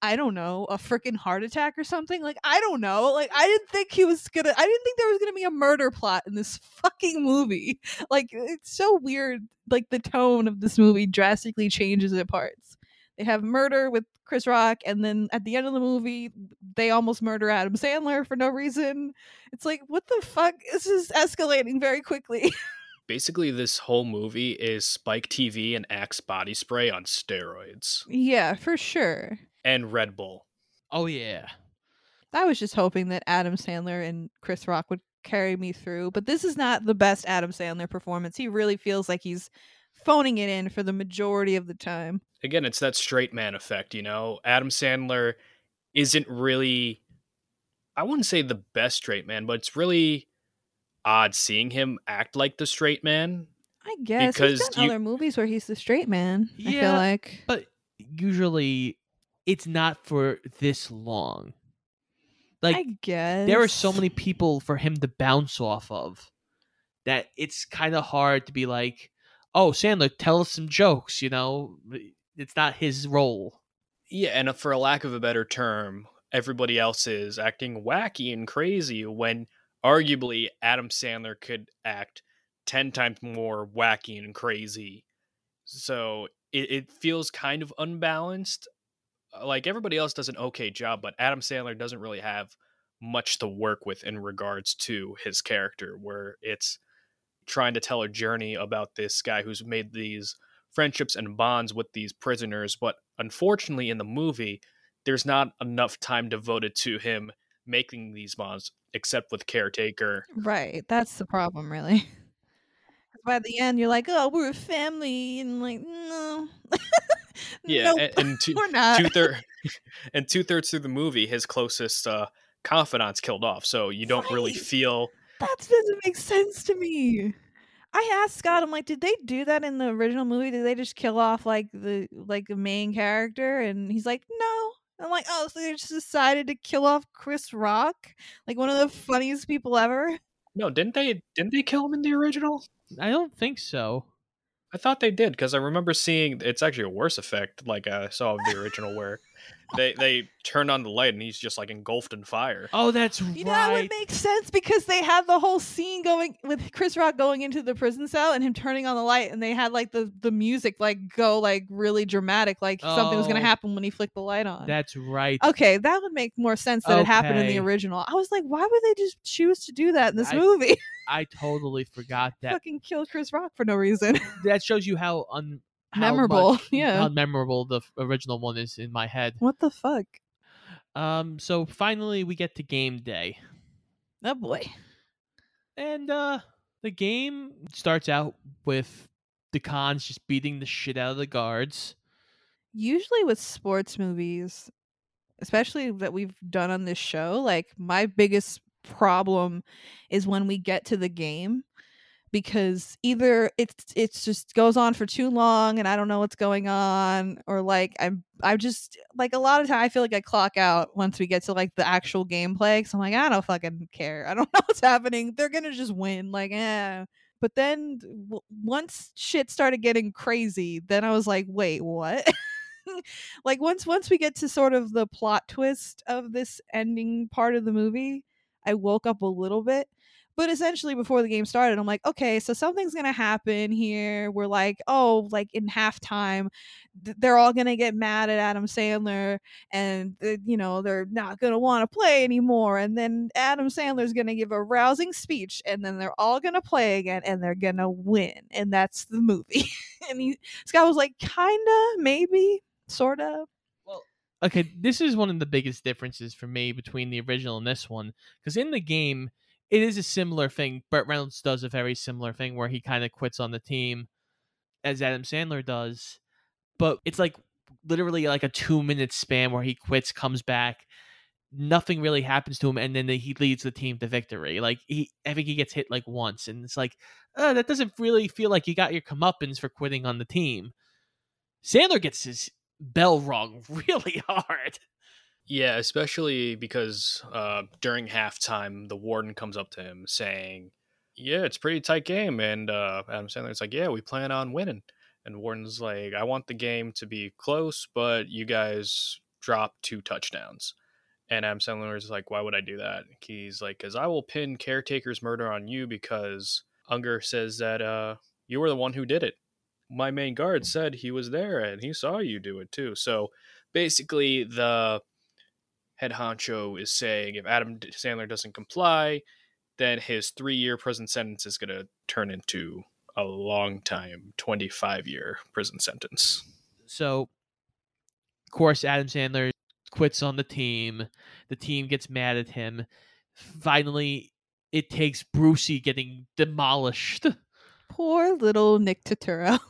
I don't know, a freaking heart attack or something. Like I don't know. Like I didn't think he was gonna I didn't think there was gonna be a murder plot in this fucking movie. [LAUGHS] Like it's so weird. Like the tone of this movie drastically changes at parts. They have murder with Chris Rock, and then at the end of the movie, they almost murder Adam Sandler for no reason. It's like, what the fuck? This is escalating very quickly. [LAUGHS] Basically, this whole movie is Spike TV and Axe body spray on steroids yeah, for sure. and Red Bull. Oh yeah. I was just hoping that Adam Sandler and Chris Rock would carry me through, but this is not the best Adam Sandler performance. He really feels like he's phoning it in for the majority of the time. Again, it's that straight man effect, you know? Adam Sandler isn't really, I wouldn't say the best straight man, but it's really odd seeing him act like the straight man. I guess Because he's done you- other movies where he's the straight man. I feel like But usually, it's not for this long. Like I guess there are so many people for him to bounce off of that it's kind of hard to be like, "Oh, Sandler, tell us some jokes." You know, it's not his role. Yeah, and for a lack of a better term, everybody else is acting wacky and crazy when arguably Adam Sandler could act 10 times more wacky and crazy. So it, it feels kind of unbalanced. Uh, Like everybody else does an okay job, but Adam Sandler doesn't really have much to work with in regards to his character, where it's trying to tell a journey about this guy who's made these friendships and bonds with these prisoners, but unfortunately in the movie, there's not enough time devoted to him making these bonds, except with caretaker. Right. That's the problem, really. [LAUGHS] By the end, you're like, "Oh, we're a family," and like, no, [LAUGHS] Yeah, Nope, and, [LAUGHS] and two, we're not. two thirds and two thirds through the movie, his closest uh, confidants killed off, so you don't really feel. that doesn't make sense to me. I asked Scott, I'm like, did they do that in the original movie? Did they just kill off like the like the main character? And he's like, no. I'm like, oh, so they just decided to kill off Chris Rock, like one of the funniest people ever. No, didn't they? Didn't they kill him in the original? I don't think so. I thought they did because I remember seeing it's actually a worse effect, like I saw of the original, where they they turn on the light and he's just like engulfed in fire. Oh, that's You know, that would make sense because they had the whole scene going with Chris Rock going into the prison cell and him turning on the light, and they had like the the music like go like really dramatic, like something was gonna Oh. happen when he flicked the light on. That's right. okay, that would make more sense that it happened in the original. I was like, why would they just choose to do that in this I- movie? [LAUGHS] I totally forgot that. Fucking kill Chris Rock for no reason. That shows you how un how Memorable, much- [LAUGHS] yeah. how memorable the original one is in my head. what the fuck? Um, so finally we get to game day. Oh boy. And uh the game starts out with the cons just beating the shit out of the guards. Usually with sports movies, especially that we've done on this show, like my biggest problem is when we get to the game because either it's it's just goes on for too long and I don't know what's going on or like I'm I just like a lot of time I feel like I clock out once we get to like the actual gameplay cuz I'm like I don't fucking care. I don't [LAUGHS] know what's happening. They're going to just win like eh. But then w- once shit started getting crazy, then I was like, "Wait, what?" [LAUGHS] like once once we get to sort of the plot twist of this ending part of the movie, I woke up a little bit. But essentially, before the game started, I'm like, okay, so something's gonna happen here. We're like, oh, like in halftime, th- they're all gonna get mad at Adam Sandler, and you know they're not gonna want to play anymore. And then Adam Sandler's gonna give a rousing speech, and then they're all gonna play again, and they're gonna win, and that's the movie. [LAUGHS] and he, Scott was like, kinda, maybe, sorta. Well, okay, this is one of the biggest differences for me between the original and this one. Because in the game, it is a similar thing. Burt Reynolds does a very similar thing where he kind of quits on the team as Adam Sandler does. But it's like literally like a two minute span where he quits, comes back, nothing really happens to him, and then he leads the team to victory. Like he I think he gets hit like once, and it's like, uh, that doesn't really feel like you got your comeuppance for quitting on the team. Sandler gets his bell rung [LAUGHS] really hard. Yeah, especially because uh, during halftime, the warden comes up to him saying, "Yeah, it's pretty tight game," and uh, Adam Sandler's like, "Yeah, we plan on winning." And warden's like, "I want the game to be close, but you guys dropped two touchdowns." And Adam Sandler is like, "Why would I do that?" He's like, "Cause I will pin caretaker's murder on you because Unger says that uh, you were the one who did it. My main guard said he was there and he saw you do it too." So basically, the head honcho is saying if Adam Sandler doesn't comply, then his three year prison sentence is going to turn into a long time 25 year prison sentence. So, of course, Adam Sandler quits on the team. The team gets mad at him. Finally, it takes Brucey getting demolished. Poor little Nick Turturro. [LAUGHS]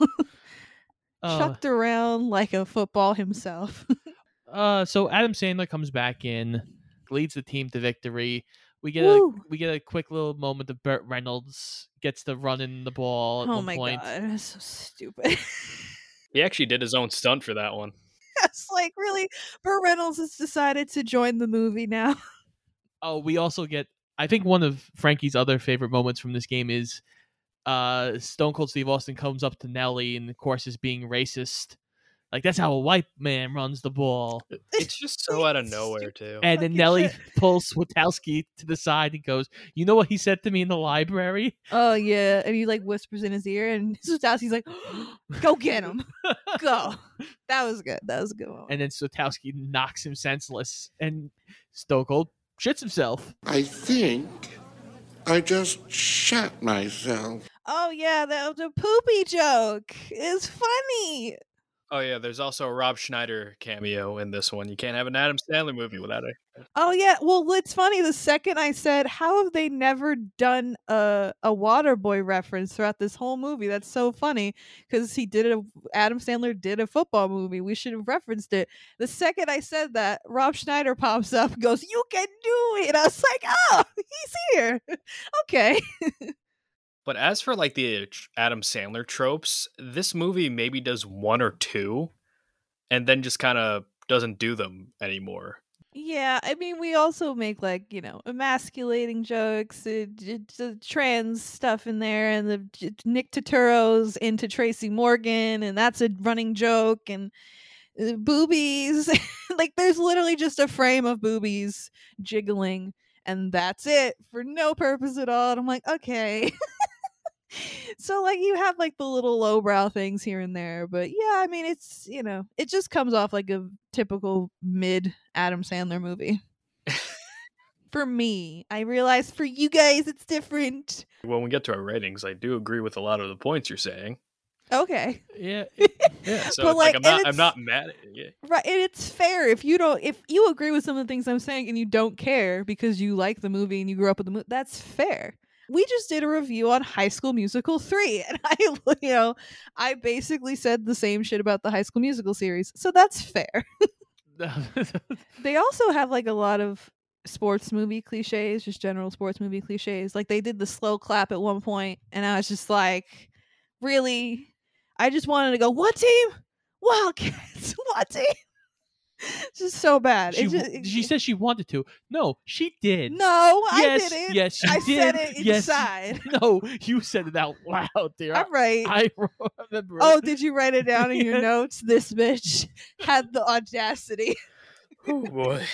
Uh, Chucked around like a football himself. [LAUGHS] uh, so Adam Sandler comes back in, leads the team to victory. We get a we get a quick little moment of Burt Reynolds gets to run in the ball at oh one my point. god, that's so stupid. [LAUGHS] He actually did his own stunt for that one. it's like really, Burt Reynolds has decided to join the movie now. [LAUGHS] Oh, we also get I think one of Frankie's other favorite moments from this game is uh Stone Cold Steve Austin comes up to Nelly and of course is being racist. Like that's how a white man runs the ball. It's just so out of nowhere, too. And then Fucking Nelly shit. [LAUGHS] pulls Switowski to the side and goes, You know what he said to me in the library? Oh yeah, and he like whispers in his ear, and [LAUGHS] Switowski's like, [GASPS] "Go get him, go." [LAUGHS] That was good. That was a good one. And then Switowski knocks him senseless and Stone Cold shits himself. I think I just shat myself. oh yeah, that was a poopy joke It's funny. Oh, yeah, there's also a Rob Schneider cameo in this one. You can't have an Adam Sandler movie without it. Oh yeah, well it's funny. The second I said, "How have they never done a a Waterboy reference throughout this whole movie?" That's so funny because he did a Adam Sandler did a football movie. We should have referenced it. The second I said that, Rob Schneider [LAUGHS] pops up, and goes, "You can do it." I was like, "Oh, [LAUGHS] he's here." [LAUGHS] okay. But as for like the Adam Sandler tropes, this movie maybe does one or two and then just kind of doesn't do them anymore. Yeah, I mean, we also make like you know emasculating jokes, uh, j- trans stuff in there, and the Nick Turturro's into Tracy Morgan, and that's a running joke, and uh, boobies. [LAUGHS] like, there's literally just a frame of boobies jiggling, and that's it for no purpose at all. And I'm like, okay. [LAUGHS] so like you have like the little lowbrow things here and there but yeah i mean it's you know it just comes off like a typical mid adam sandler movie for me i realize for you guys it's different When we get to our ratings, I do agree with a lot of the points you're saying. Okay. Yeah. [LAUGHS] yeah. So But, like, like, I'm not I'm not mad at it. Right, and it's fair if you don't if you agree with some of the things I'm saying and you don't care because you like the movie and you grew up with the movie. That's fair. We just did a review on High School Musical 3 and I [LAUGHS] you know, I basically said the same shit about the High School Musical series. So that's fair. [LAUGHS] They also have like a lot of sports movie cliches, just general sports movie cliches. Like they did the slow clap at one point and I was just like, "Really? I just wanted to go, "What team? Wildcats. [LAUGHS] what team?" [LAUGHS] It's just so bad. she, It just, it- she she wanted to. No, she did. No, yes, I didn't. Yes, she I did. said it yes. inside. [LAUGHS] No, you said it out loud, dear. I'm right. I [LAUGHS] remember. oh, did you write it down in your Yeah. notes? This bitch had the audacity. Oh boy.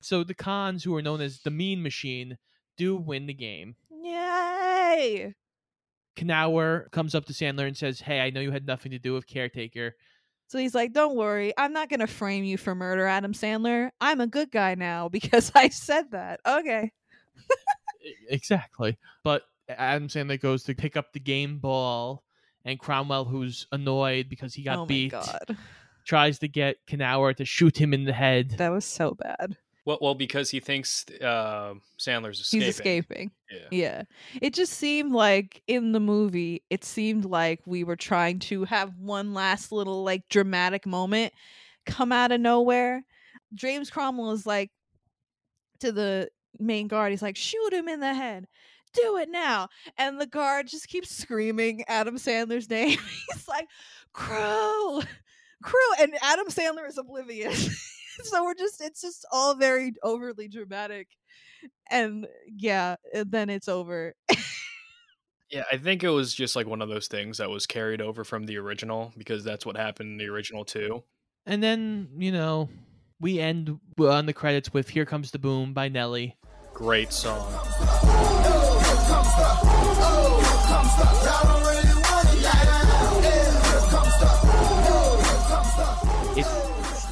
So the cons, who are known as the Mean Machine, do win the game. Yay! Knauer comes up to Sandler and says, "Hey, I know you had nothing to do with caretaker." So he's like, "Don't worry, I'm not gonna frame you for murder, Adam Sandler. I'm a good guy now because [LAUGHS] I said that." Okay. Exactly. But Adam Sandler goes to pick up the game ball, and Cromwell, who's annoyed because he got oh beat, god, tries to get Knauer to shoot him in the head. that was so bad. Well, well, because he thinks uh, Sandler's escaping. He's escaping. Yeah. Yeah. It just seemed like in the movie, it seemed like we were trying to have one last little like dramatic moment come out of nowhere. James Cromwell is like to the main guard, he's like, shoot him in the head. Do it now. And the guard just keeps screaming Adam Sandler's name. [LAUGHS] he's like, Crow, Crow. And Adam Sandler is oblivious. [LAUGHS] so we're just, it's just all very overly dramatic and yeah, and then it's over. Yeah, I think it was just like one of those things that was carried over from the original because that's what happened in the original too. And then, you know, we end on the credits with Here Comes the Boom by Nelly. Great song.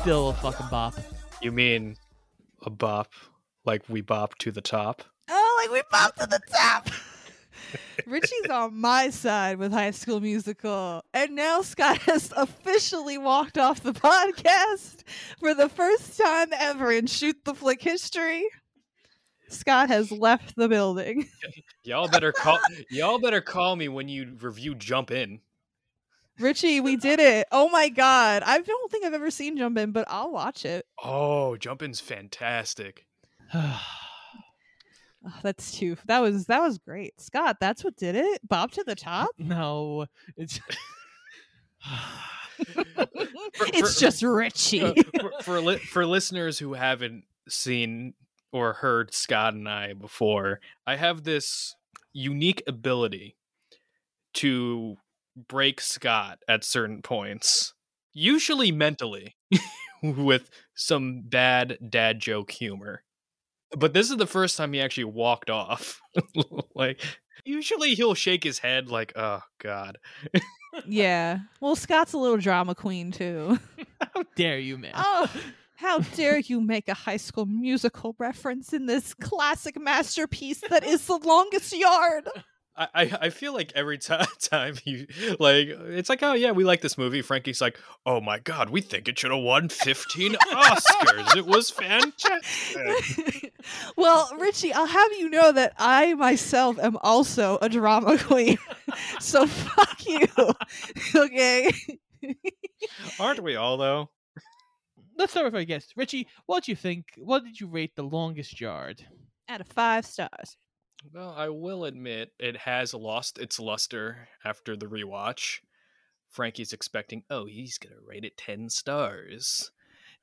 Still a fucking bop. You mean a bop like we bop to the top? Oh, like we bop to the top. [LAUGHS] Richie's on my side with High School Musical, and now Scott has officially walked off the podcast for the first time ever in Shoot the Flick history. Scott has left the building. [LAUGHS] Y'all better call y'all better call me when you review Jump In. Richie, we did it! Oh my god, I don't think I've ever seen Jump In, but I'll watch it. Oh, Jump In's fantastic. Oh, [SIGHS] that's too. That was that was great, Scott. That's what did it. Bob to the top. [LAUGHS] no, it's [LAUGHS] it's for- just Richie. Uh, for for, li- for listeners who haven't seen or heard Scott and I before, I have this unique ability to break Scott at certain points, usually mentally, [LAUGHS] with some bad dad joke humor. But this is the first time he actually walked off. [LAUGHS] like usually he'll shake his head like, "Oh god." yeah. Well, Scott's a little drama queen too. [LAUGHS] how dare you, man? Oh, how dare you make a high school musical reference in this classic masterpiece that is the longest yard? I, I I feel like every time [LAUGHS] time you like it's like oh yeah we like this movie Frankie's like oh my god we think it should have won 15 Oscars it was fantastic [LAUGHS] well, Richie, I'll have you know that I myself am also a drama [LAUGHS] queen. so fuck you. okay. aren't we all though Let's start with our guest, Richie. What do you think? What did you rate the longest yard? Out of five stars. Well I will admit it has lost its luster after the rewatch. Frankie's expecting oh he's gonna rate it 10 stars.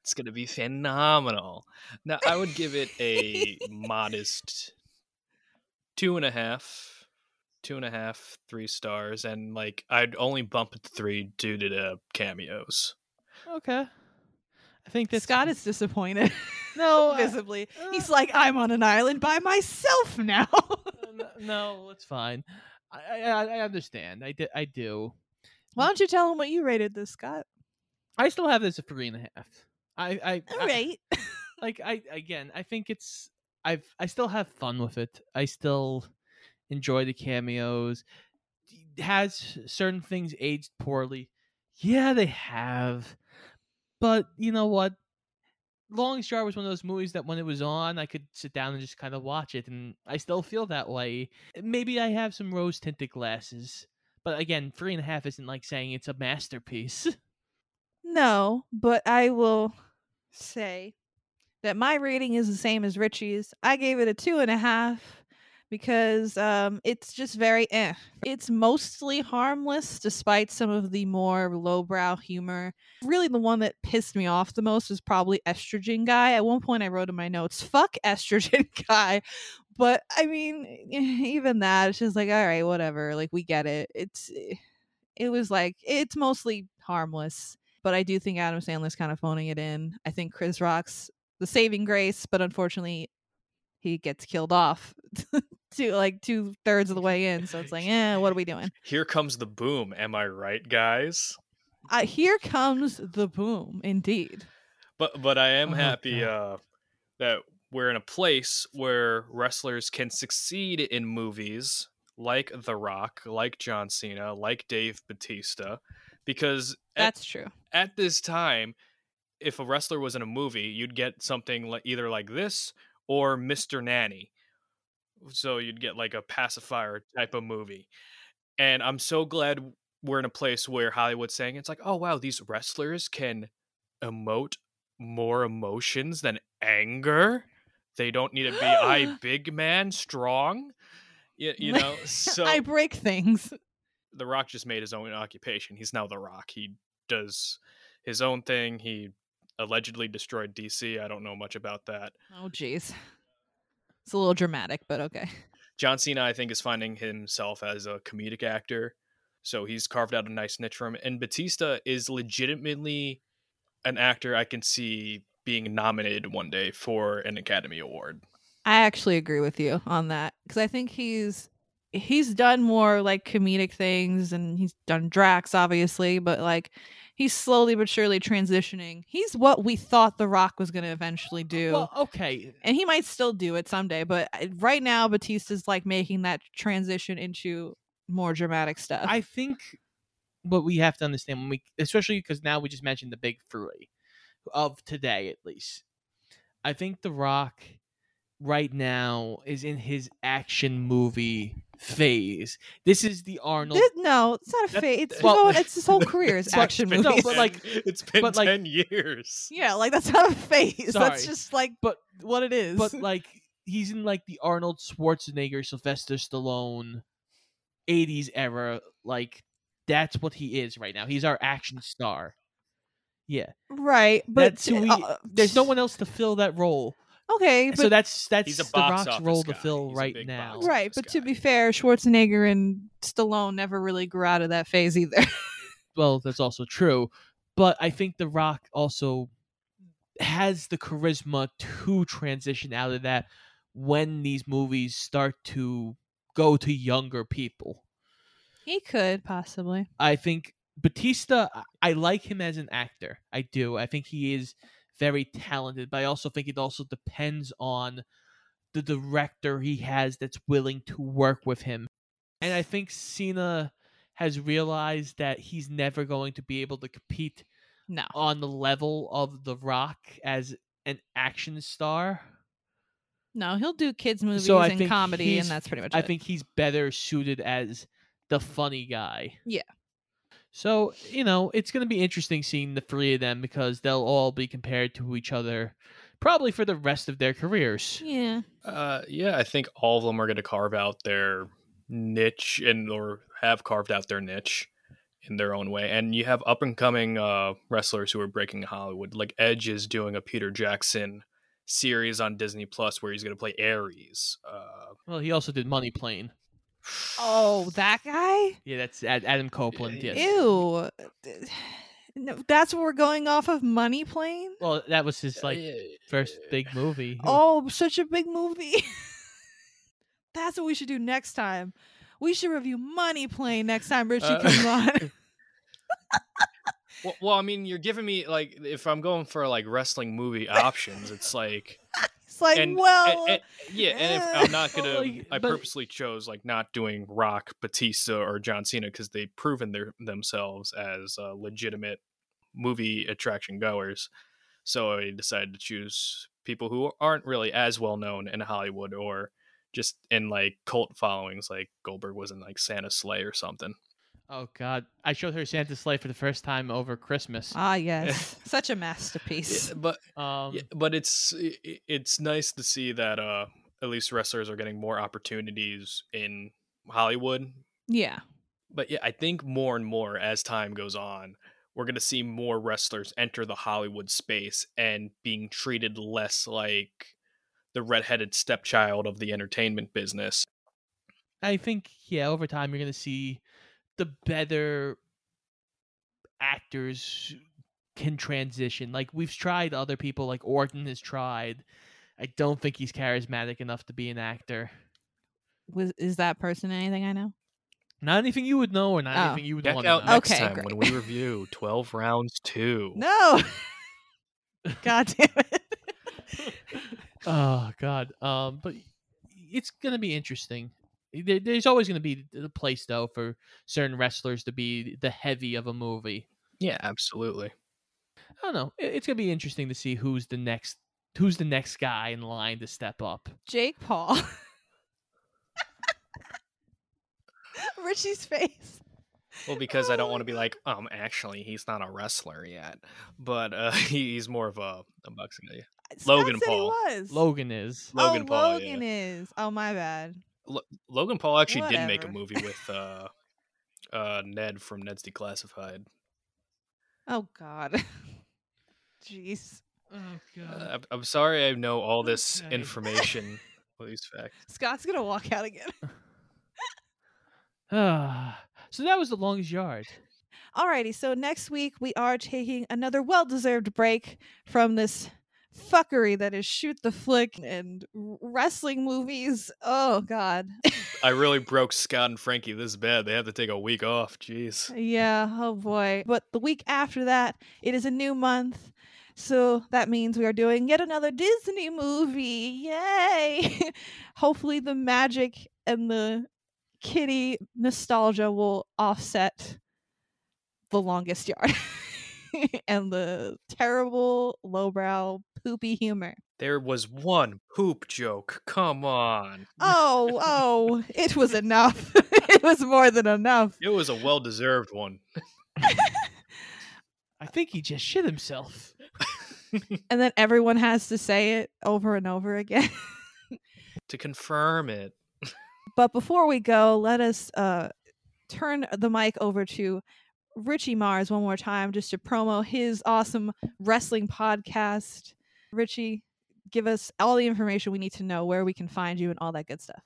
It's gonna be phenomenal. Now I would give it a [LAUGHS] modest two and a half, two and a half, three stars, and like I'd only bump it to three due to the cameos. Okay, I think that Scott is disappointed. [LAUGHS] no, I- visibly. He's uh, like, I'm on an island by myself now. [LAUGHS] Uh, n- no, it's fine. I, I I understand. I do. I do. Why don't you tell him what you rated this, Scott? I still have this at three and a half. I I, All I- right. [LAUGHS] like I again. I think it's. I've I still have fun with it. I still enjoy the cameos. has certain things aged poorly? Yeah, they have. But you know what? Longest Yard was one of those movies that when it was on, I could sit down and just kind of watch it, and I still feel that way. Maybe I have some rose tinted glasses, but again, three and a half isn't like saying it's a masterpiece. [LAUGHS] No, but I will say that my rating is the same as Richie's. I gave it a two and a half because um, it's just very eh. It's mostly harmless despite some of the more lowbrow humor. Really, the one that pissed me off the most was probably Estrogen Guy. At one point, I wrote in my notes, fuck Estrogen [LAUGHS] Guy. But I mean, even that, it's just like, all right, whatever. Like, we get it. It's. eh, It was like, it's mostly harmless but I do think Adam Sandler's kind of phoning it in. I think Chris Rock's the saving grace, but unfortunately, he gets killed off [LAUGHS] to like two thirds of the way in. So it's like, eh, what are we doing? Here comes the boom. Am I right, guys? Uh, here comes the boom, indeed. But but I am Oh, happy uh, that we're in a place where wrestlers can succeed in movies like The Rock, like John Cena, like Dave Batista, because at, That's true. at this time, if a wrestler was in a movie, you'd get something like either like this or Mr. Nanny. So you'd get like a pacifier type of movie. And I'm so glad we're in a place where Hollywood's saying it's like, oh wow, these wrestlers can emote more emotions than anger. They don't need to be I [GASPS] big man strong. You, you [LAUGHS] know, so I break things. the Rock just made his own occupation. He's now The Rock. He does his own thing. He allegedly destroyed DC. I don't know much about that. Oh, jeez. It's a little dramatic, but okay. John Cena, I think, is finding himself as a comedic actor. So he's carved out a nice niche for him. And Batista is legitimately an actor I can see being nominated one day for an Academy Award. I actually agree with you on that because I think he's he's done more like comedic things and he's done Drax obviously, but like he's slowly but surely transitioning. He's what we thought The Rock was going to eventually uh, do. well, okay. and he might still do it someday, but uh, right now Batista's like making that transition into more dramatic stuff. I think what we have to understand when we, especially because now we just mentioned the big three of today, at least. I think The Rock right now is in his action movie phase. This is the Arnold. Thi- no, it's not a phase. It's well- going- it's his whole [LAUGHS] career is But- action [LAUGHS] but no, movies. but, like- it's been but, like- 10 years. yeah, like that's not a phase. That's just like but what it is. but like he's in like the Arnold Schwarzenegger, Sylvester Stallone, '80s era. Like that's what he is right now. He's our action star. Yeah, right, but that's who we. uh, there's no one else to fill that role. Okay, but so that's that's He's a the Rock's office role to fill He's right now. right, office but to be fair, Schwarzenegger and Stallone never really grew out of that phase either. [LAUGHS] Well, that's also true, but I think The Rock also has the charisma to transition out of that when these movies start to go to younger people. he could possibly. I think Batista, I- I like him as an actor. I do. I think he is very talented, but I also think it also depends on the director he has that's willing to work with him. And I think Cena has realized that he's never going to be able to compete No. on the level of The Rock as an action star. No, he'll do kids movies So and comedy, and that's pretty much I it. think he's better suited as the funny guy. Yeah. So, you know, it's going to be interesting seeing the three of them because they'll all be compared to each other probably for the rest of their careers. Yeah. Uh, yeah, I think all of them are going to carve out their niche and or have carved out their niche in their own way. And you have up and coming uh, wrestlers who are breaking Hollywood. Like Edge is doing a Peter Jackson series on Disney Plus where he's going to play Ares. Uh, Well, he also did Money Plane. Oh, that guy? Yeah, that's Adam Copeland. Yes. Ew. No, that's what we're going off of Money Plane? Well, that was his like first big movie. Oh, such a big movie. [LAUGHS] that's what we should do next time. We should review Money Plane next time Richie Uh, comes on. [LAUGHS] Well, well, I mean, you're giving me like if I'm going for like wrestling movie options, it's like It's like, and, well, and- and- yeah, and if. I'm not [LAUGHS] gonna, Like, I but- purposely chose like not doing Rock, Batista, or John Cena because they've proven their themselves as uh, legitimate movie attraction goers. So I decided to choose people who aren't really as well known in Hollywood or just in like cult followings. Like Goldberg was in like Santa Slay or something. Oh God, I showed her Santa's Slay for the first time over Christmas. ah, yes, [LAUGHS] [LAUGHS] such a masterpiece. Yeah, but Um, Yeah, but it's i- i- it's nice to see that uh at least wrestlers are getting more opportunities in Hollywood. Yeah, But yeah, I think more and more as time goes on, we're going to see more wrestlers enter the Hollywood space and being treated less like the redheaded stepchild of the entertainment business. I think yeah, over time you're gonna see the better actors can transition. Like we've tried other people, like Orton has tried. I don't think he's charismatic enough to be an actor. was is that person anything I know? Not anything you would know, or not Oh. anything you would Check want out to know. next Okay, time great. when we review 12 rounds 2. [LAUGHS] No. God damn it. [LAUGHS] oh God. Um, but it's gonna be interesting. There, there's always gonna be the place though for certain wrestlers to be the heavy of a movie. Yeah, absolutely. I don't know. It's gonna be interesting to see who's the next who's the next guy in line to step up. Jake Paul. [LAUGHS] Richie's face. Well, because I Oh don't want to be like, um, actually, he's not a wrestler yet, but uh, [LAUGHS] he's more of a, a boxing guy. Scott Logan said he Paul. was. Logan is. Logan oh, Paul, yeah. Logan is. Oh my bad. Lo- Logan Paul actually did make a movie with uh, uh, Ned from Ned's Declassified. Oh God. [LAUGHS] Jeez. Oh Uh, I'm- I'm sorry I know all this Okay. information, all these facts. [LAUGHS] Scott's gonna walk out again. Ah, so that was the longest yard. Alrighty, so next week we are taking another well-deserved break from this fuckery that is shoot the flick and wrestling movies. Oh God. I really broke Scott and Frankie this bad. They have to take a week off. Jeez. Yeah, oh boy. But the week after that, it is a new month. So that means we are doing yet another Disney movie. Yay! [LAUGHS] Hopefully, the magic and the kitty nostalgia will offset the longest yard [LAUGHS] [LAUGHS] and the terrible, lowbrow, poopy humor. There was one poop joke. Come on. [LAUGHS] Oh, oh, it was enough. [LAUGHS] it was more than enough. It was a well deserved one. I think he just shit himself. And then everyone has to say it over and over again. to confirm it. But before we go, let us uh, turn the mic over to Richie Mars one more time just to promo his awesome wrestling podcast. Richie, give us all the information we need to know where we can find you and all that good stuff.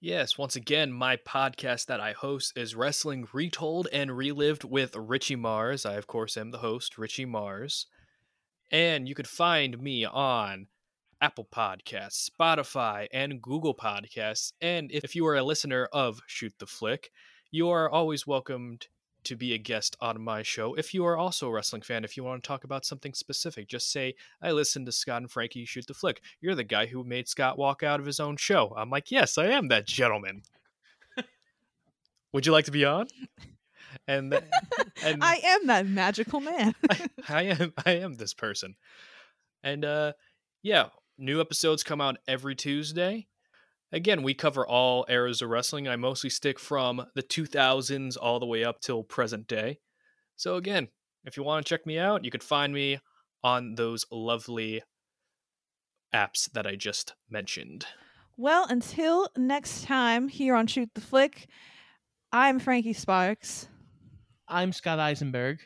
Yes, once again, my podcast that I host is Wrestling Retold and Relived with Richie Mars. I, of course, am the host, Richie Mars. And you could find me on Apple Podcasts, Spotify, and Google Podcasts. And if you are a listener of Shoot the Flick, you are always welcomed to be a guest on my show. If you are also a wrestling fan, if you want to talk about something specific, just say, I listened to Scott and Frankie shoot the flick. You're the guy who made Scott walk out of his own show. I'm like, yes, I am that gentleman. [LAUGHS] Would you like to be on? And th- [LAUGHS] and I am that magical man. [LAUGHS] I am I am this person. And uh yeah, new episodes come out every Tuesday. Again, we cover all eras of wrestling. I mostly stick from the 2000s all the way up till present day. So again, if you want to check me out, you can find me on those lovely apps that I just mentioned. well, until next time here on Shoot the Flick, I'm Frankie Sparks. I'm Scott Eisenberg.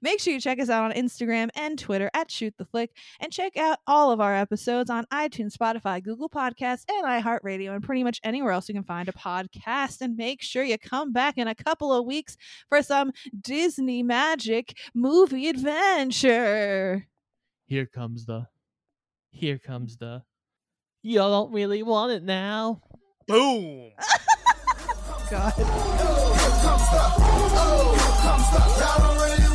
Make sure you check us out on Instagram and Twitter at Shoot the Flick, and check out all of our episodes on iTunes, Spotify, Google Podcasts, and iHeartRadio, and pretty much anywhere else you can find a podcast. And make sure you come back in a couple of weeks for some Disney magic movie adventure. Here comes the. Here comes the. Y'all don't really want it now. Boom! [LAUGHS] God. Y'all